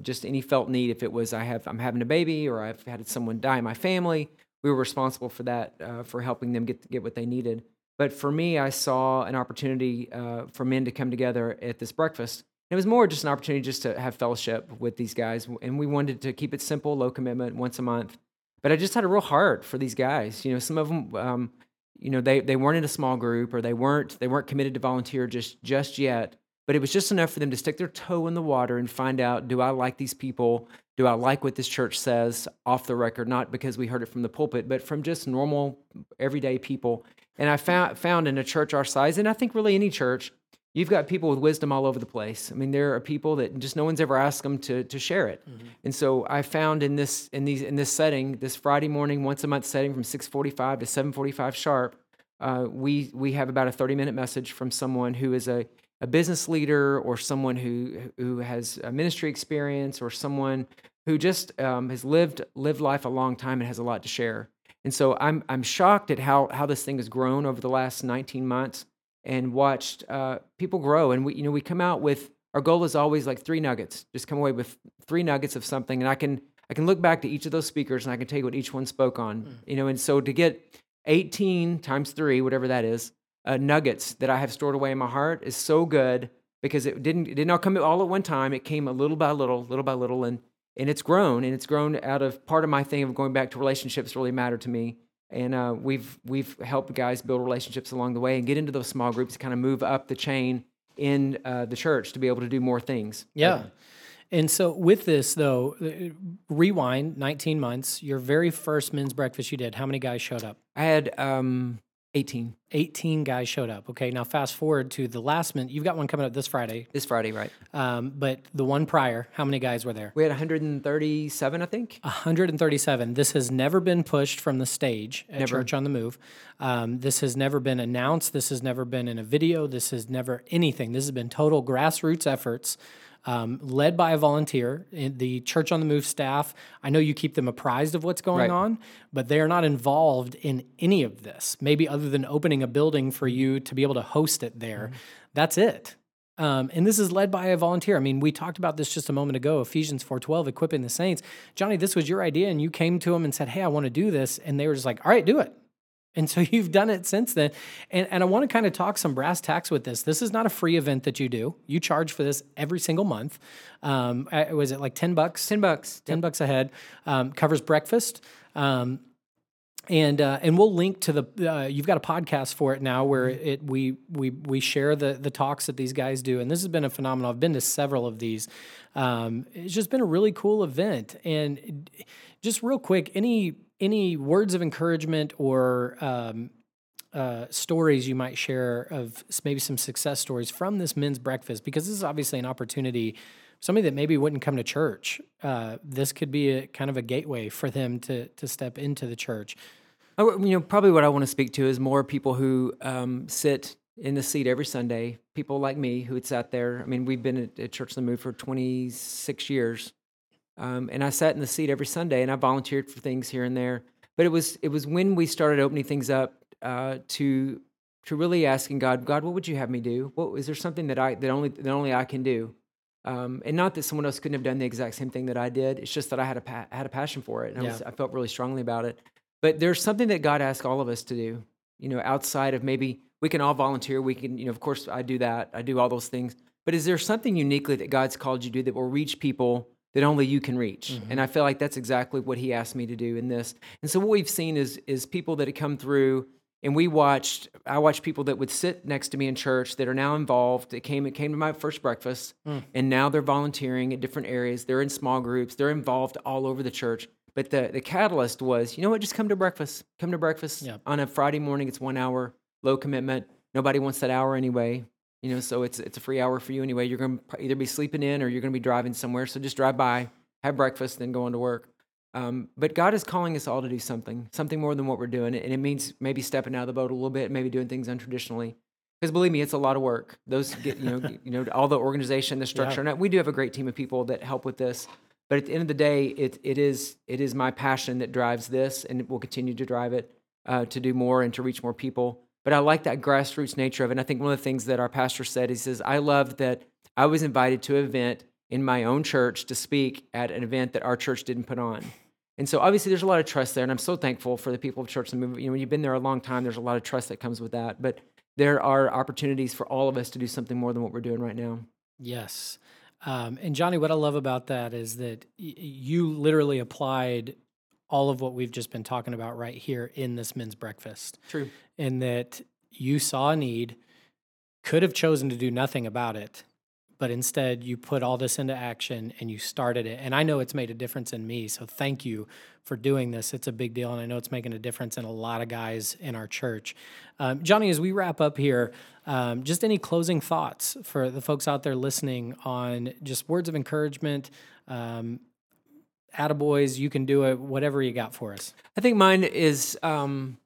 just any felt need. If it was I have I'm having a baby or I've had someone die in my family, we were responsible for that uh, for helping them get get what they needed. But for me, I saw an opportunity uh, for men to come together at this breakfast. It was more just an opportunity just to have fellowship with these guys, and we wanted to keep it simple, low commitment, once a month. But I just had a real heart for these guys. You know, some of them. Um, you know they, they weren't in a small group or they weren't they weren't committed to volunteer just just yet but it was just enough for them to stick their toe in the water and find out do i like these people do i like what this church says off the record not because we heard it from the pulpit but from just normal everyday people and i found found in a church our size and i think really any church you've got people with wisdom all over the place. I mean, there are people that just no one's ever asked them to to share it. Mm-hmm. And so I found in this in these in this setting, this Friday morning, once a month setting from 6:45 to 7:45 sharp, uh, we we have about a 30 minute message from someone who is a a business leader or someone who who has a ministry experience or someone who just um, has lived lived life a long time and has a lot to share. And so I'm I'm shocked at how how this thing has grown over the last 19 months and watched uh, people grow. And we, you know, we come out with our goal is always like three nuggets. Just come away with three nuggets of something, and I can I can look back to each of those speakers and I can tell you what each one spoke on. Mm. You know, and so to get 18 times three, whatever that is, uh, nuggets that I have stored away in my heart is so good because it didn't it did not all come all at one time. It came a little by little, little by little, and and it's grown and it's grown out of part of my thing of going back to relationships really matter to me and uh, we've we've helped guys build relationships along the way and get into those small groups to kind of move up the chain in uh, the church to be able to do more things. Yeah. And so with this though uh, rewind 19 months your very first men's breakfast you did how many guys showed up? I had um, 18. 18 guys showed up. Okay, now fast forward to the last minute. You've got one coming up this Friday. This Friday, right. Um, but the one prior, how many guys were there? We had 137, I think. 137. This has never been pushed from the stage at never. Church on the Move. Um, this has never been announced. This has never been in a video. This has never anything. This has been total grassroots efforts um, led by a volunteer. The Church on the Move staff, I know you keep them apprised of what's going right. on, but they are not involved in any of this, maybe other than opening a building for you to be able to host it there. Mm-hmm. That's it. Um, and this is led by a volunteer. I mean, we talked about this just a moment ago. Ephesians four twelve, equipping the saints. Johnie, this was your idea, and you came to them and said, "Hey, I want to do this," and they were just like, "All right, do it." And so you've done it since then. And, and I want to kind of talk some brass tacks with this. This is not a free event that you do. You charge for this every single month. Um, was it like 10 bucks? 10 bucks. 10 yep. bucks a head. Um, covers breakfast. Um, and uh, and we'll link to the uh, you've got a podcast for it now where mm-hmm. it we we we share the the talks that these guys do and this has been a phenomenal I've been to several of these um, it's just been a really cool event and just real quick any any words of encouragement or um, uh, stories you might share of maybe some success stories from this men's breakfast? Because this is obviously an opportunity somebody that maybe wouldn't come to church. Uh, this could be a kind of a gateway for them to to step into the church. Oh, you know probably what i want to speak to is more people who um, sit in the seat every sunday people like me who had sat there. I mean we've been at, at church on the move for 26 years um, and I sat in the seat every Sunday and I volunteered for things here and there. But it was it was when we started opening things up uh, to to really asking God, God, what would you have me do? What is there something that I that only that only I can do? Um, and not that someone else couldn't have done the exact same thing that I did. It's just that I had a pa- had a passion for it, and yeah. I, was, I felt really strongly about it. But there's something that God asks all of us to do. You know, outside of maybe we can all volunteer. We can, you know, of course, I do that. I do all those things. But is there something uniquely that God's called you to do that will reach people that only you can reach. Mm-hmm. And I feel like that's exactly what he asked me to do in this. And so what we've seen is is people that have come through and we watched I watched people that would sit next to me in church that are now involved. It came it came to my first breakfast mm. and now they're volunteering at different areas. They're in small groups. They're involved all over the church. But the the catalyst was, you know what, just come to breakfast. Come to breakfast yeah. on a Friday morning. It's 1 hour, low commitment. Nobody wants that hour anyway. You know, so it's it's a free hour for you anyway. You're going to either be sleeping in or you're going to be driving somewhere. So just drive by, have breakfast, then go on to work. Um, but God is calling us all to do something, something more than what we're doing, and it means maybe stepping out of the boat a little bit, maybe doing things untraditionally. Because believe me, it's a lot of work. Those, get, you know, you know, all the organization, the structure. Yeah. And we do have a great team of people that help with this. But at the end of the day, it, it is it is my passion that drives this, and it will continue to drive it uh, to do more and to reach more people. But I like that grassroots nature of it. And I think one of the things that our pastor said, he says, I love that I was invited to an event in my own church to speak at an event that our church didn't put on. And so obviously there's a lot of trust there, and I'm so thankful for the people of church and movement. You know, when you've been there a long time, there's a lot of trust that comes with that. But there are opportunities for all of us to do something more than what we're doing right now. Yes. Um, and Johnie, what I love about that is that y- you literally applied all of what we've just been talking about right here in this men's breakfast. True. In that you saw a need, could have chosen to do nothing about it, but instead you put all this into action and you started it. And I know it's made a difference in me. So thank you for doing this. It's a big deal. And I know it's making a difference in a lot of guys in our church. Um, Johnie, as we wrap up here, um, just any closing thoughts for the folks out there listening on just words of encouragement, um, attaboys, you can do it, whatever you got for us. I think mine is um,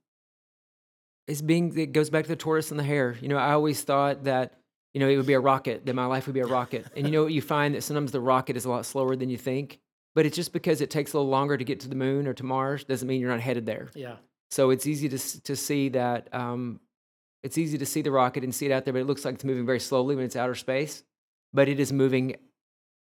is being it goes back to the tortoise and the hare. You know, I always thought that you know it would be a rocket, that my life would be a rocket, and you know what you find that sometimes the rocket is a lot slower than you think. But it's just because it takes a little longer to get to the moon or to Mars doesn't mean you're not headed there. Yeah. So it's easy to to see that um, it's easy to see the rocket and see it out there, but it looks like it's moving very slowly when it's outer space. But it is moving,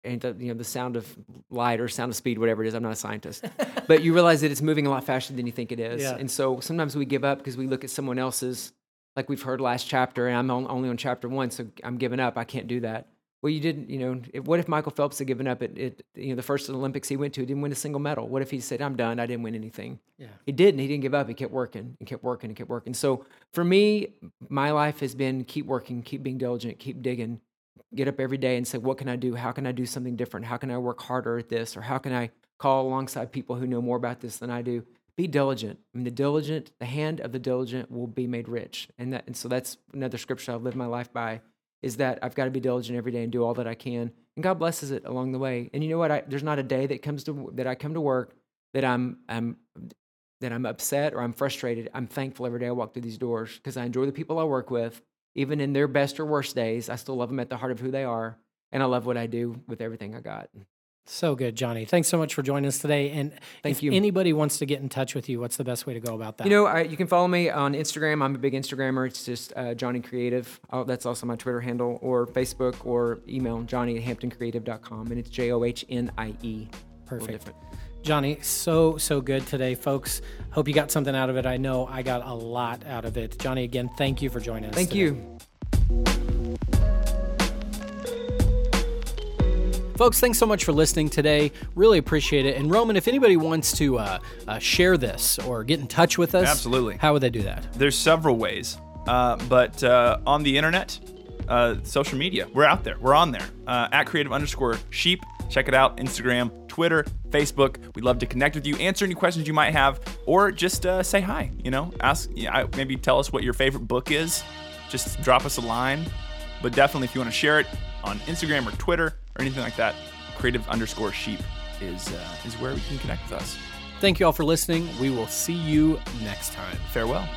and the, you know the sound of light or sound of speed, whatever it is. I'm not a scientist, but you realize that it's moving a lot faster than you think it is. Yeah. And so sometimes we give up because we look at someone else's, like we've heard last chapter, and I'm on, only on chapter one, so I'm giving up. I can't do that. Well, you didn't, you know. If, what if Michael Phelps had given up at, it? you know, the first Olympics he went to, he didn't win a single medal? What if he said, "I'm done. I didn't win anything"? Yeah. He didn't. He didn't give up. He kept working and kept working and kept working. So for me, my life has been keep working, keep being diligent, keep digging, get up every day and say, what can I do? How can I do something different? How can I work harder at this? Or how can I call alongside people who know more about this than I do? Be diligent. I mean, the diligent, the hand of the diligent will be made rich. And that, and so that's another scripture I've lived my life by is that I've got to be diligent every day and do all that I can. And God blesses it along the way. And you know what? I, there's not a day that comes to that I come to work that I'm I'm that I'm upset or I'm frustrated. I'm thankful every day I walk through these doors because I enjoy the people I work with. Even in their best or worst days, I still love them at the heart of who they are. And I love what I do with everything I got. So good, Johnie. Thanks so much for joining us today. And Thank if you. anybody wants to get in touch with you, what's the best way to go about that? You know, I, you can follow me on Instagram. I'm a big Instagrammer. It's just uh, Johnie Creative. Oh, that's also my Twitter handle, or Facebook, or email Johnie at HamptonCreative.com. And it's J O H N I E. Perfect. Johnie, so, so good today, folks. Hope you got something out of it. I know I got a lot out of it. Johnie, again, thank you for joining us. Thank today. you. Folks, thanks so much for listening today. Really appreciate it. And Roman, if anybody wants to uh, uh, share this or get in touch with us, Absolutely. how would they do that? There's several ways, uh, but uh, on the internet, uh, social media, we're out there. We're on there uh, at creative underscore sheep. Check it out. Instagram, Twitter, Facebook. We'd love to connect with you, answer any questions you might have, or just uh, say hi. You know, ask. Yeah, maybe tell us what your favorite book is. Just drop us a line. But definitely, if you want to share it on Instagram or Twitter or anything like that, creative underscore sheep is uh, is where we can connect with us. Thank you all for listening. We will see you next time. Farewell.